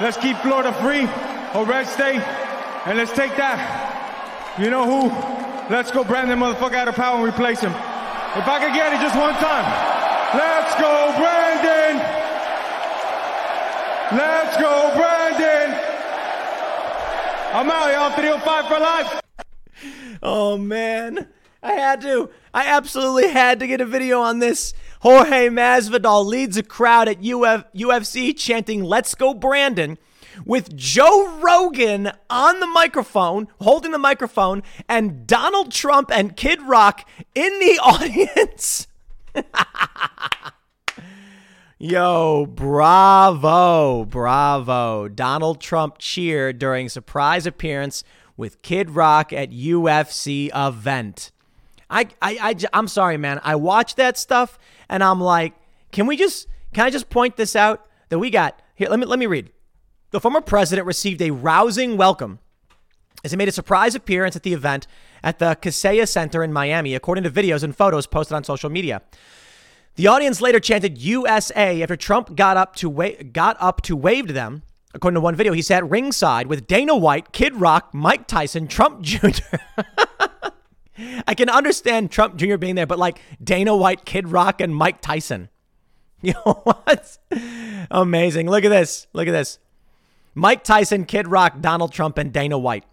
Let's keep Florida free, a red state, and let's take that. You know who? Let's go Brandon motherfucker out of power and replace him. If I could get it just one time. Let's go Brandon! Let's go, Brandon. I'm out, y'all. 305 for life. Oh, man. I had to. I absolutely had to get a video on this. Jorge Masvidal leads a crowd at Uf- UFC chanting, Let's go, Brandon, with Joe Rogan on the microphone, holding the microphone, and Donald Trump and Kid Rock in the <laughs> audience. <laughs> Yo, bravo, bravo. Donald Trump cheered during surprise appearance with Kid Rock at UFC event. I, I, I, I'm sorry, man. I watch that stuff and I'm like, can we just, can I just point this out that we got here? Let me, let me read. The former president received a rousing welcome as he made a surprise appearance at the event at the Kaseya Center in Miami, according to videos and photos posted on social media. The audience later chanted USA after Trump got up to wa- got up to waved them. According to one video, he sat ringside with Dana White, Kid Rock, Mike Tyson, Trump <laughs> Jr. I can understand Trump Jr. being there, but like Dana White, Kid Rock, and Mike Tyson. <laughs> You know what? Amazing. Look at this. Look at this. Mike Tyson, Kid Rock, Donald Trump, and Dana White.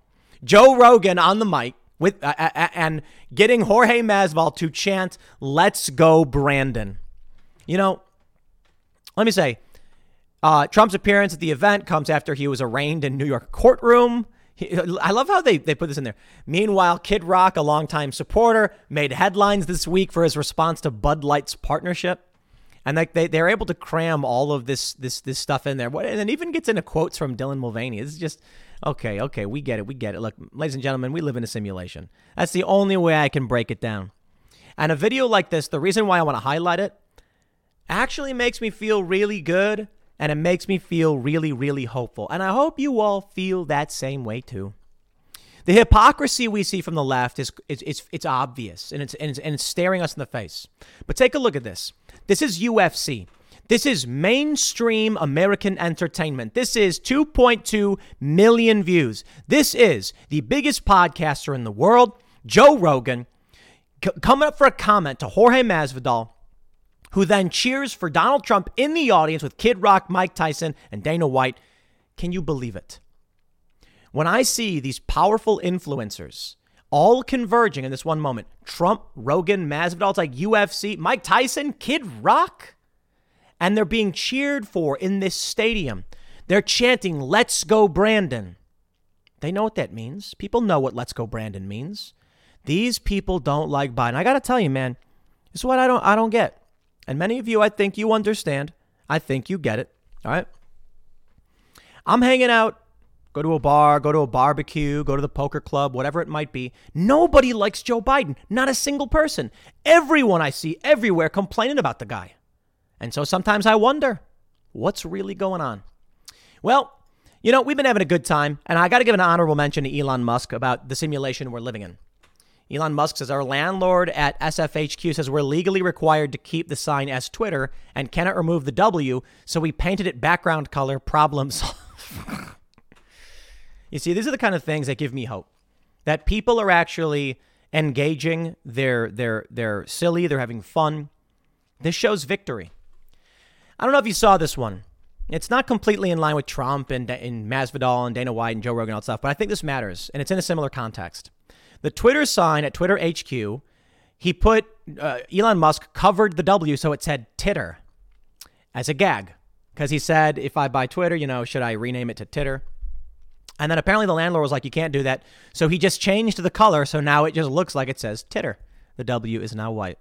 Joe Rogan on the mic with uh, uh, uh, and getting Jorge Masvidal to chant "Let's go, Brandon." You know, let me say, uh, Trump's appearance at the event comes after he was arraigned in New York courtroom. I love how they, they put this in there. Meanwhile, Kid Rock, a longtime supporter, made headlines this week for his response to Bud Light's partnership. And like they, they're able to cram all of this this this stuff in there. And it even gets into quotes from Dylan Mulvaney. It's just Okay, okay, we get it. We get it. Look, ladies and gentlemen, we live in a simulation. That's the only way I can break it down. And a video like this, the reason why I want to highlight it actually makes me feel really good and it makes me feel really, really hopeful. And I hope you all feel that same way too. The hypocrisy we see from the left is, is, it's, it's obvious and it's, and it's, and it's staring us in the face. But take a look at this. This is UFC. This is mainstream American entertainment. This is 2.2 million views. This is the biggest podcaster in the world, Joe Rogan, c- coming up for a comment to Jorge Masvidal, who then cheers for Donald Trump in the audience with Kid Rock, Mike Tyson, and Dana White. Can you believe it? When I see these powerful influencers all converging in this one moment, Trump, Rogan, Masvidal, it's like UFC, Mike Tyson, Kid Rock and they're being cheered for in this stadium. They're chanting, Let's go, Brandon. They know what that means. People know what Let's go, Brandon means. These people don't like Biden. I got to tell you, man, this is what I don't, I don't get. And many of you, I think you understand. I think you get it. All right. I'm hanging out, go to a bar, go to a barbecue, go to the poker club, whatever it might be. Nobody likes Joe Biden. Not a single person. Everyone I see everywhere complaining about the guy. And so sometimes I wonder what's really going on. Well, you know, we've been having a good time, and I got to give an honorable mention to Elon Musk about the simulation we're living in. Elon Musk says our landlord at SFHQ says we're legally required to keep the sign as Twitter and cannot remove the W, so we painted it background color. Problems. <laughs> you see, these are the kind of things that give me hope that people are actually engaging. They're they're they're silly. They're having fun. This shows victory. I don't know if you saw this one. It's not completely in line with Trump and, and Masvidal and Dana White and Joe Rogan and all that stuff, but I think this matters, and it's in a similar context. The Twitter sign at Twitter HQ, he put uh, Elon Musk covered the W so it said Titter as a gag because he said, if I buy Twitter, you know, should I rename it to Titter? And then apparently the landlord was like, you can't do that. So he just changed the color. So now it just looks like it says titter. The W is now white.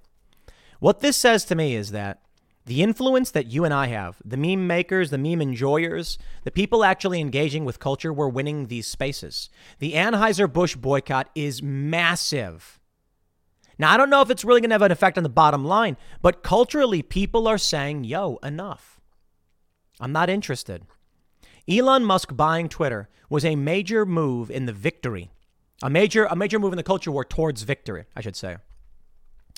What this says to me is that the influence that you and I have, the meme makers, the meme enjoyers, the people actually engaging with culture, we're winning these spaces. The Anheuser-Busch boycott is massive. Now, I don't know if it's really going to have an effect on the bottom line, but culturally, people are saying, yo, enough. I'm not interested. Elon Musk buying Twitter was a major move in the victory, a major, a major move in the culture war towards victory, I should say.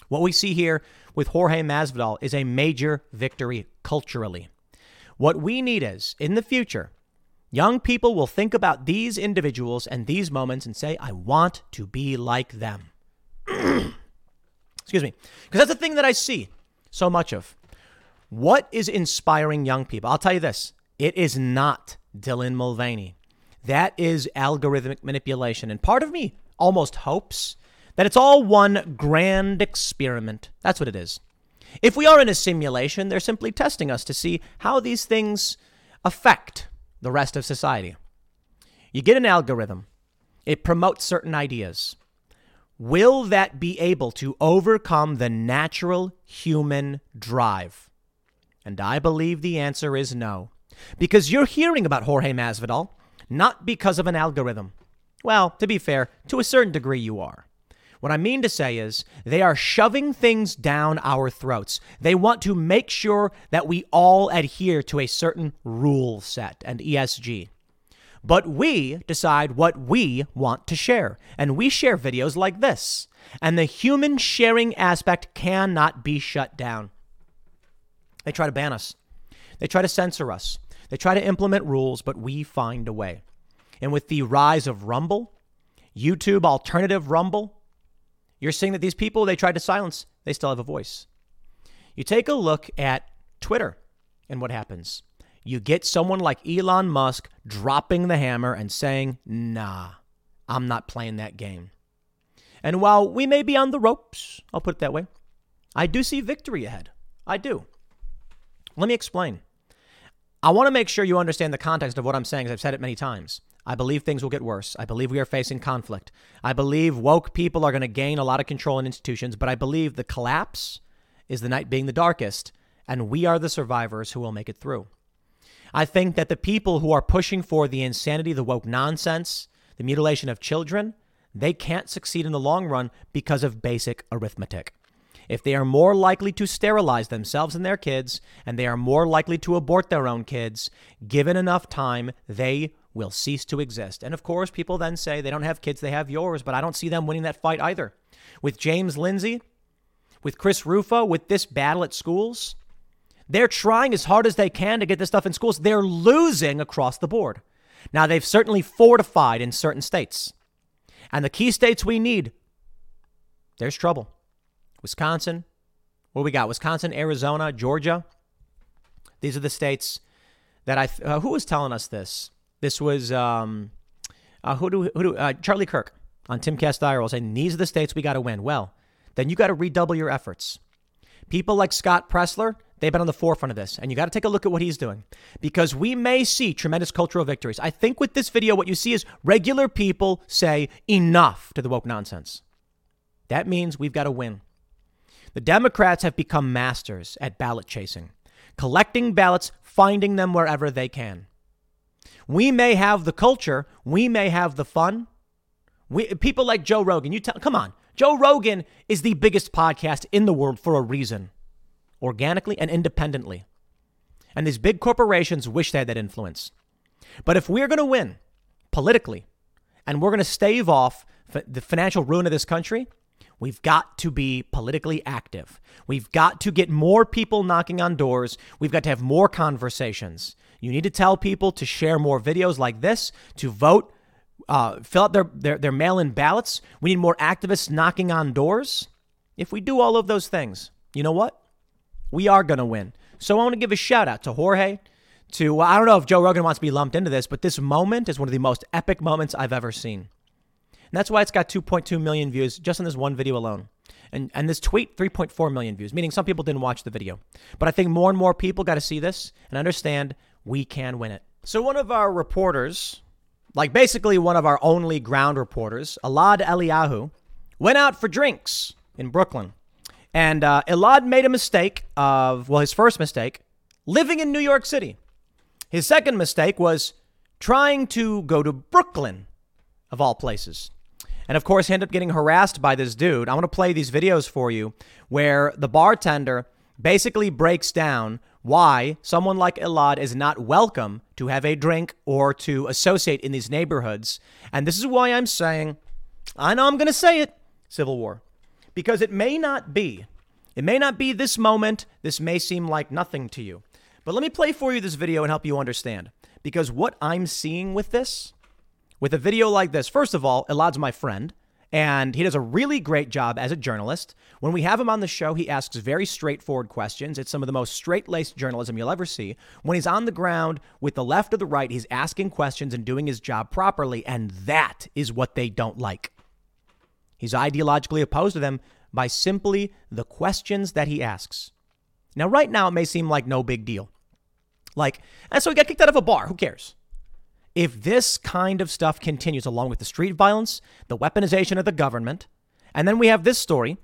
What we see here with Jorge Masvidal is a major victory culturally. What we need is, in the future, young people will think about these individuals and these moments and say, I want to be like them. <clears throat> Excuse me. Because that's the thing that I see so much of. What is inspiring young people? I'll tell you this it is not Dylan Mulvaney. That is algorithmic manipulation. And part of me almost hopes that it's all one grand experiment. That's what it is. If we are in a simulation, they're simply testing us to see how these things affect the rest of society. You get an algorithm, it promotes certain ideas. Will that be able to overcome the natural human drive? And I believe the answer is no. Because you're hearing about Jorge Masvidal, not because of an algorithm. Well, to be fair, to a certain degree, you are. What I mean to say is they are shoving things down our throats. They want to make sure that we all adhere to a certain rule set and ESG. But we decide what we want to share, and we share videos like this. And the human sharing aspect cannot be shut down. They try to ban us, they try to censor us, they try to implement rules, but we find a way. And with the rise of Rumble, YouTube alternative Rumble, you're seeing that these people they tried to silence, they still have a voice. You take a look at Twitter and what happens. You get someone like Elon Musk dropping the hammer and saying, nah, I'm not playing that game. And while we may be on the ropes, I'll put it that way, I do see victory ahead. I do. Let me explain. I want to make sure you understand the context of what I'm saying, as I've said it many times. I believe things will get worse. I believe we are facing conflict. I believe woke people are going to gain a lot of control in institutions, but I believe the collapse is the night being the darkest, and we are the survivors who will make it through. I think that the people who are pushing for the insanity, the woke nonsense, the mutilation of children, they can't succeed in the long run because of basic arithmetic. If they are more likely to sterilize themselves and their kids, and they are more likely to abort their own kids, given enough time, they will cease to exist. And of course, people then say they don't have kids, they have yours, but I don't see them winning that fight either. With James Lindsay, with Chris Rufo, with this battle at schools, they're trying as hard as they can to get this stuff in schools. They're losing across the board. Now, they've certainly fortified in certain states. And the key states we need, there's trouble. Wisconsin, what we got? Wisconsin, Arizona, Georgia. These are the states that I. Uh, who was telling us this? This was um, uh, who do who do uh, Charlie Kirk on Timcast IRL saying these are the states we got to win. Well, then you got to redouble your efforts. People like Scott Presler, they've been on the forefront of this, and you got to take a look at what he's doing because we may see tremendous cultural victories. I think with this video, what you see is regular people say enough to the woke nonsense. That means we've got to win. The Democrats have become masters at ballot chasing, collecting ballots, finding them wherever they can. We may have the culture, we may have the fun. We, people like Joe Rogan, you tell, come on. Joe Rogan is the biggest podcast in the world for a reason, organically and independently. And these big corporations wish they had that influence. But if we're going to win politically and we're going to stave off the financial ruin of this country, We've got to be politically active. We've got to get more people knocking on doors. We've got to have more conversations. You need to tell people to share more videos like this, to vote, uh, fill out their, their, their mail in ballots. We need more activists knocking on doors. If we do all of those things, you know what? We are going to win. So I want to give a shout out to Jorge, to, I don't know if Joe Rogan wants to be lumped into this, but this moment is one of the most epic moments I've ever seen. And that's why it's got 2.2 million views just on this one video alone. And, and this tweet, 3.4 million views, meaning some people didn't watch the video. But I think more and more people got to see this and understand we can win it. So, one of our reporters like basically one of our only ground reporters, Elad Eliyahu, went out for drinks in Brooklyn. And uh, Elad made a mistake of, well, his first mistake, living in New York City. His second mistake was trying to go to Brooklyn, of all places. And of course, ended up getting harassed by this dude. I want to play these videos for you where the bartender basically breaks down why someone like Elad is not welcome to have a drink or to associate in these neighborhoods. And this is why I'm saying, I know I'm going to say it, civil war. Because it may not be. It may not be this moment. This may seem like nothing to you. But let me play for you this video and help you understand. Because what I'm seeing with this, with a video like this, first of all, Elad's my friend. And he does a really great job as a journalist. When we have him on the show, he asks very straightforward questions. It's some of the most straight laced journalism you'll ever see. When he's on the ground with the left or the right, he's asking questions and doing his job properly. And that is what they don't like. He's ideologically opposed to them by simply the questions that he asks. Now, right now, it may seem like no big deal. Like, and so he got kicked out of a bar. Who cares? If this kind of stuff continues, along with the street violence, the weaponization of the government, and then we have this story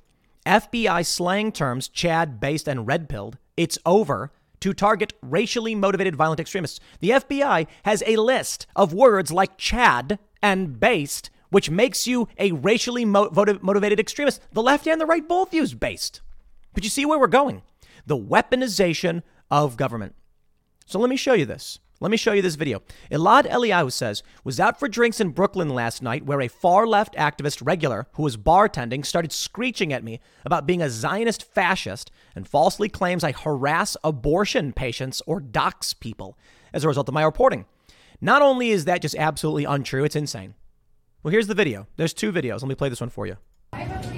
FBI slang terms, Chad, based, and red pilled, it's over to target racially motivated violent extremists. The FBI has a list of words like Chad and based, which makes you a racially mo- motivated extremist. The left and the right both use based. But you see where we're going the weaponization of government. So let me show you this. Let me show you this video. Elad Eliyahu says, was out for drinks in Brooklyn last night where a far left activist regular who was bartending started screeching at me about being a Zionist fascist and falsely claims I harass abortion patients or dox people as a result of my reporting. Not only is that just absolutely untrue, it's insane. Well, here's the video. There's two videos. Let me play this one for you.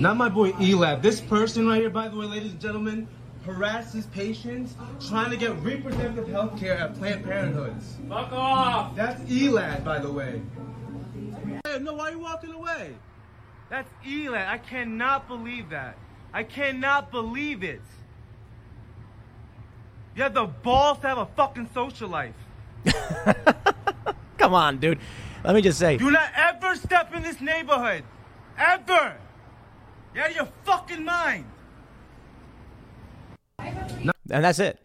Not my boy Elad. This person right here, by the way, ladies and gentlemen, harasses patients trying to get reproductive health care at Planned Parenthoods. Fuck off! That's Elad, by the way. Hey, no, why are you walking away? That's Elad. I cannot believe that. I cannot believe it. You have the balls to have a fucking social life. <laughs> Come on, dude. Let me just say. Do not ever step in this neighborhood. Ever. You're out of your fucking mind. And that's it.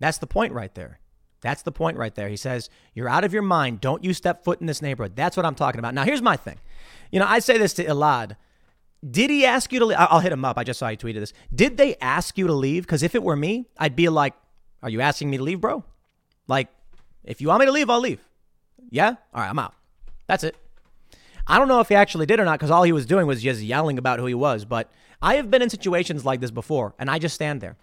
That's the point right there. That's the point right there. He says, You're out of your mind. Don't you step foot in this neighborhood. That's what I'm talking about. Now, here's my thing. You know, I say this to Elad. Did he ask you to leave? I'll hit him up. I just saw he tweeted this. Did they ask you to leave? Because if it were me, I'd be like, Are you asking me to leave, bro? Like, if you want me to leave, I'll leave. Yeah? All right, I'm out. That's it. I don't know if he actually did or not because all he was doing was just yelling about who he was. But I have been in situations like this before, and I just stand there.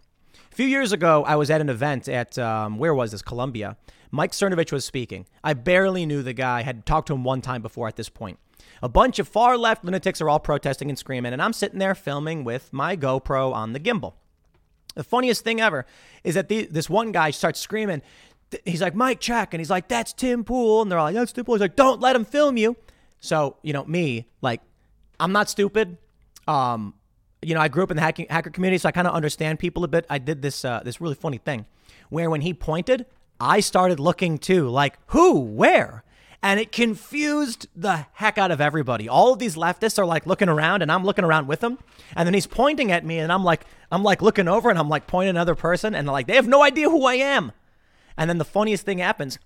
Few years ago, I was at an event at, um, where was this? Columbia. Mike Cernovich was speaking. I barely knew the guy, had talked to him one time before at this point. A bunch of far left lunatics are all protesting and screaming, and I'm sitting there filming with my GoPro on the gimbal. The funniest thing ever is that the, this one guy starts screaming. He's like, Mike, check. And he's like, that's Tim Pool. And they're all like, that's Tim Pool. He's like, don't let him film you. So, you know, me, like, I'm not stupid. Um, you know, I grew up in the hacking, hacker community, so I kind of understand people a bit. I did this uh, this really funny thing where when he pointed, I started looking too, like who, where, and it confused the heck out of everybody. All of these leftists are like looking around, and I'm looking around with them, and then he's pointing at me, and I'm like, I'm like looking over, and I'm like pointing another person, and they're like, they have no idea who I am. And then the funniest thing happens.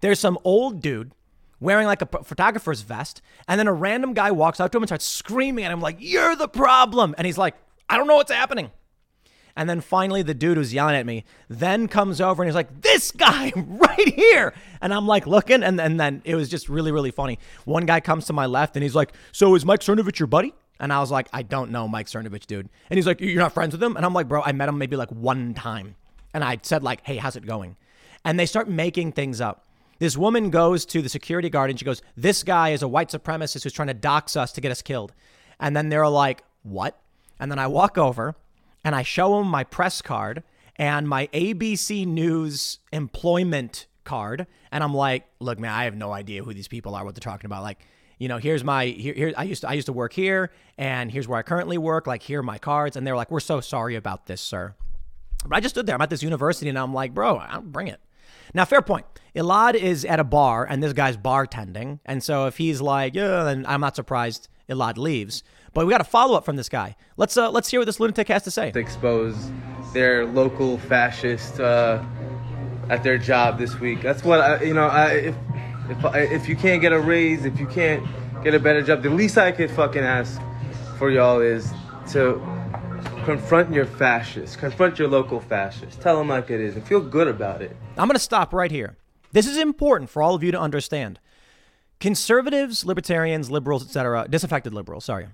There's some old dude wearing like a photographer's vest. And then a random guy walks out to him and starts screaming at him, like, You're the problem. And he's like, I don't know what's happening. And then finally, the dude who's yelling at me then comes over and he's like, This guy <laughs> right here. And I'm like looking, and, and then it was just really, really funny. One guy comes to my left and he's like, So is Mike Cernovich your buddy? And I was like, I don't know Mike Cernovich, dude. And he's like, You're not friends with him? And I'm like, Bro, I met him maybe like one time. And I said, like, Hey, how's it going? And they start making things up. This woman goes to the security guard and she goes, This guy is a white supremacist who's trying to dox us to get us killed. And then they're like, What? And then I walk over and I show them my press card and my ABC News employment card. And I'm like, Look, man, I have no idea who these people are, what they're talking about. Like, you know, here's my here, here I used to I used to work here and here's where I currently work. Like, here are my cards. And they're like, We're so sorry about this, sir. But I just stood there. I'm at this university and I'm like, bro, I'll bring it. Now, fair point. Elad is at a bar and this guy's bartending. And so if he's like, yeah, then I'm not surprised Elad leaves. But we got a follow up from this guy. Let's uh, let's hear what this lunatic has to say. To expose their local fascist uh, at their job this week. That's what I, you know. I, if if if you can't get a raise, if you can't get a better job, the least I could fucking ask for y'all is to confront your fascists, confront your local fascists, tell them like it is, and feel good about it. I'm going to stop right here. This is important for all of you to understand. Conservatives, libertarians, liberals, etc., disaffected liberals, sorry,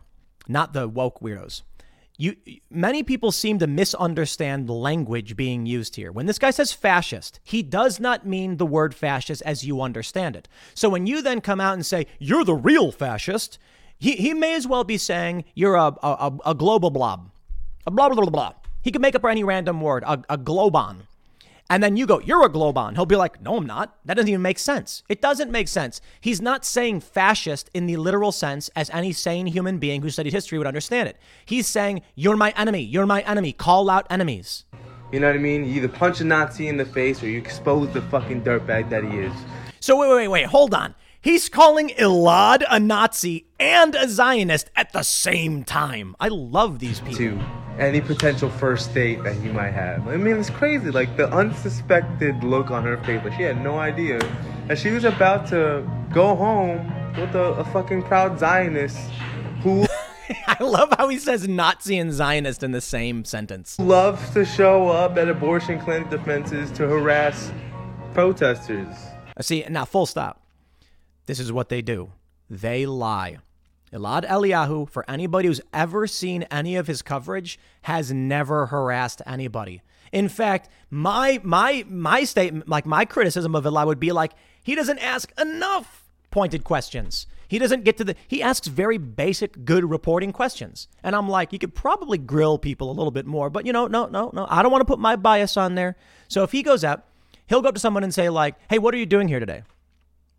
not the woke weirdos. You, many people seem to misunderstand the language being used here. When this guy says fascist, he does not mean the word fascist as you understand it. So when you then come out and say, you're the real fascist, he, he may as well be saying you're a, a, a global blob, blah, blah, blah, blah. He could make up any random word, a, a globon. And then you go, You're a Globon. He'll be like, No, I'm not. That doesn't even make sense. It doesn't make sense. He's not saying fascist in the literal sense as any sane human being who studied history would understand it. He's saying, You're my enemy. You're my enemy. Call out enemies. You know what I mean? You either punch a Nazi in the face or you expose the fucking dirtbag that he is. So, wait, wait, wait. Hold on. He's calling Elad a Nazi and a Zionist at the same time. I love these people. To any potential first date that he might have. I mean, it's crazy. Like the unsuspected look on her face, like she had no idea. And she was about to go home with a, a fucking proud Zionist who. <laughs> I love how he says Nazi and Zionist in the same sentence. Loves to show up at abortion clinic defenses to harass protesters. See, now full stop. This is what they do they lie. Elad Eliyahu, for anybody who's ever seen any of his coverage, has never harassed anybody. In fact, my my my statement, like my criticism of Elad would be like he doesn't ask enough pointed questions. He doesn't get to the he asks very basic good reporting questions. And I'm like, you could probably grill people a little bit more, but you know, no, no, no. I don't want to put my bias on there. So if he goes out, he'll go up to someone and say like, "Hey, what are you doing here today?"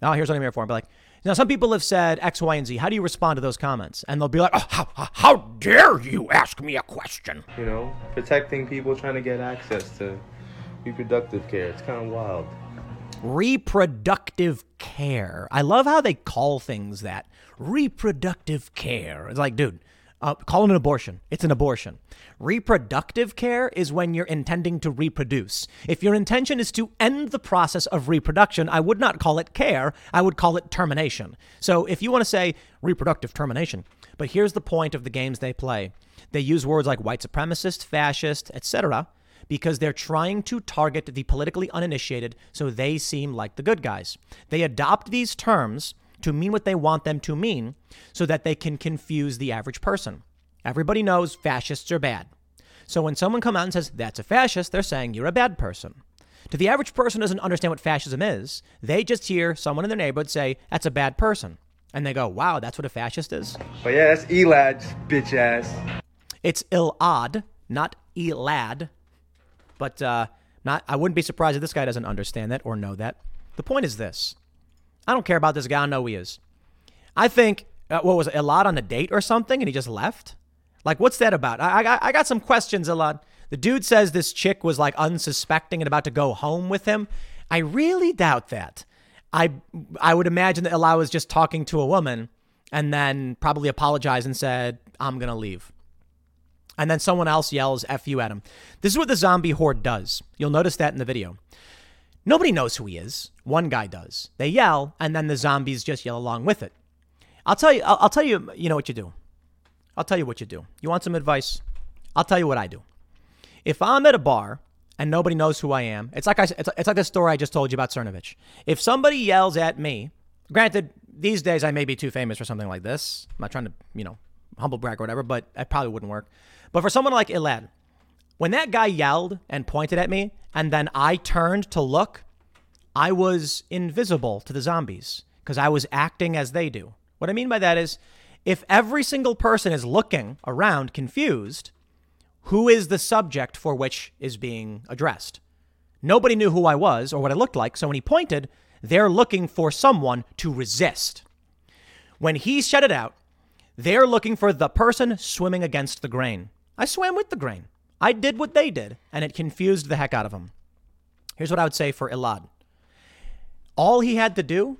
Oh, here's what I'm here for. But like, now some people have said X, Y, and Z. How do you respond to those comments? And they'll be like, oh, how, how dare you ask me a question? You know, protecting people trying to get access to reproductive care. It's kind of wild. Reproductive care. I love how they call things that. Reproductive care. It's like, dude, uh, call it an abortion. It's an abortion. Reproductive care is when you're intending to reproduce. If your intention is to end the process of reproduction, I would not call it care. I would call it termination. So if you want to say reproductive termination, but here's the point of the games they play they use words like white supremacist, fascist, etc., because they're trying to target the politically uninitiated so they seem like the good guys. They adopt these terms to mean what they want them to mean so that they can confuse the average person. Everybody knows fascists are bad. So when someone comes out and says, that's a fascist, they're saying you're a bad person. To the average person who doesn't understand what fascism is, they just hear someone in their neighborhood say, that's a bad person. And they go, wow, that's what a fascist is? But yeah, that's Elad, bitch ass. It's Elad, not Elad. But uh, not, I wouldn't be surprised if this guy doesn't understand that or know that. The point is this I don't care about this guy. I know he is. I think, uh, what was it, Elad on a date or something and he just left? Like, what's that about? I, I, I got some questions, Elad. The dude says this chick was like unsuspecting and about to go home with him. I really doubt that. I, I would imagine that Elad was just talking to a woman and then probably apologized and said, I'm going to leave. And then someone else yells F you at him. This is what the zombie horde does. You'll notice that in the video. Nobody knows who he is. One guy does. They yell, and then the zombies just yell along with it. I'll tell you. I'll, I'll tell you. You know what you do. I'll tell you what you do. You want some advice? I'll tell you what I do. If I'm at a bar and nobody knows who I am, it's like I, it's, it's like the story I just told you about Cernovich. If somebody yells at me, granted, these days I may be too famous for something like this. I'm not trying to, you know, humble brag or whatever, but it probably wouldn't work. But for someone like Elad, when that guy yelled and pointed at me, and then I turned to look, I was invisible to the zombies because I was acting as they do. What I mean by that is if every single person is looking around confused, who is the subject for which is being addressed? Nobody knew who I was or what I looked like, so when he pointed, they're looking for someone to resist. When he shut it out, they're looking for the person swimming against the grain. I swam with the grain. I did what they did, and it confused the heck out of them. Here's what I would say for Elad. All he had to do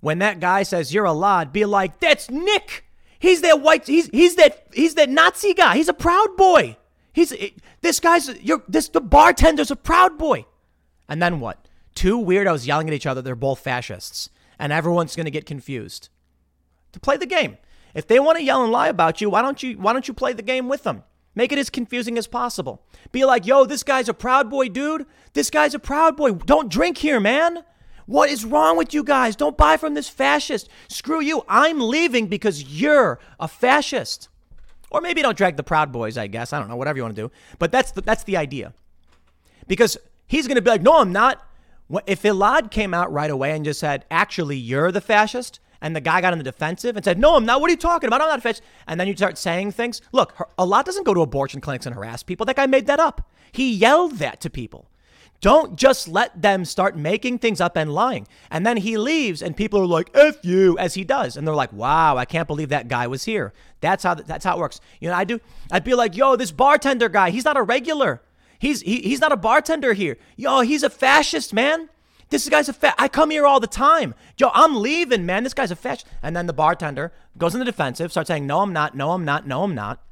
when that guy says you're Elad, be like, that's Nick. He's that white. He's he's that he's that Nazi guy. He's a proud boy. He's eh, this guy's you're this the bartender's a proud boy. And then what? Two weirdos yelling at each other. They're both fascists, and everyone's going to get confused. To play the game. If they want to yell and lie about you, why don't you why don't you play the game with them? Make it as confusing as possible. Be like, yo, this guy's a proud boy, dude. This guy's a proud boy. Don't drink here, man. What is wrong with you guys? Don't buy from this fascist. Screw you. I'm leaving because you're a fascist. Or maybe don't drag the Proud Boys, I guess. I don't know, whatever you want to do. But that's the, that's the idea. Because he's going to be like, no, I'm not. If Elad came out right away and just said, actually, you're the fascist, and the guy got on the defensive and said, no, I'm not. What are you talking about? I'm not a fascist. And then you start saying things. Look, Elad doesn't go to abortion clinics and harass people. That guy made that up. He yelled that to people. Don't just let them start making things up and lying. And then he leaves and people are like, F you, as he does. And they're like, wow, I can't believe that guy was here. That's how that's how it works. You know, I do I'd be like, yo, this bartender guy, he's not a regular. He's he, he's not a bartender here. Yo, he's a fascist, man. This guy's a fa- I come here all the time. Yo, I'm leaving, man. This guy's a fascist. And then the bartender goes in the defensive, starts saying, no, I'm not, no, I'm not, no, I'm not.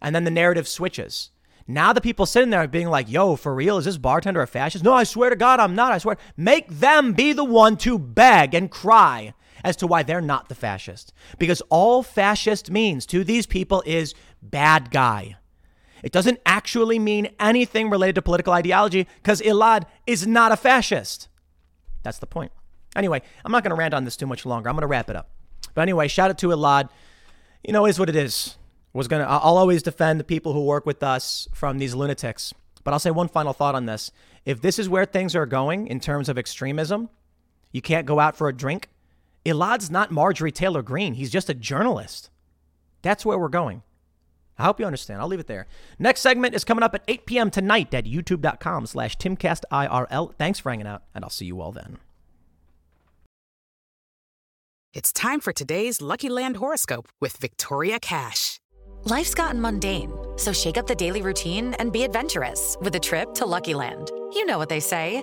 And then the narrative switches. Now the people sitting there are being like, yo, for real, is this bartender a fascist? No, I swear to God, I'm not. I swear. Make them be the one to beg and cry as to why they're not the fascist. Because all fascist means to these people is bad guy. It doesn't actually mean anything related to political ideology because Elad is not a fascist. That's the point. Anyway, I'm not going to rant on this too much longer. I'm going to wrap it up. But anyway, shout out to Elad. You know, is what it is was to, I'll always defend the people who work with us from these lunatics. But I'll say one final thought on this. If this is where things are going in terms of extremism, you can't go out for a drink. Elad's not Marjorie Taylor Greene. He's just a journalist. That's where we're going. I hope you understand. I'll leave it there. Next segment is coming up at 8 p.m. tonight at youtube.com slash timcastirl. Thanks for hanging out, and I'll see you all then. It's time for today's Lucky Land horoscope with Victoria Cash. Life's gotten mundane, so shake up the daily routine and be adventurous with a trip to Lucky Land. You know what they say.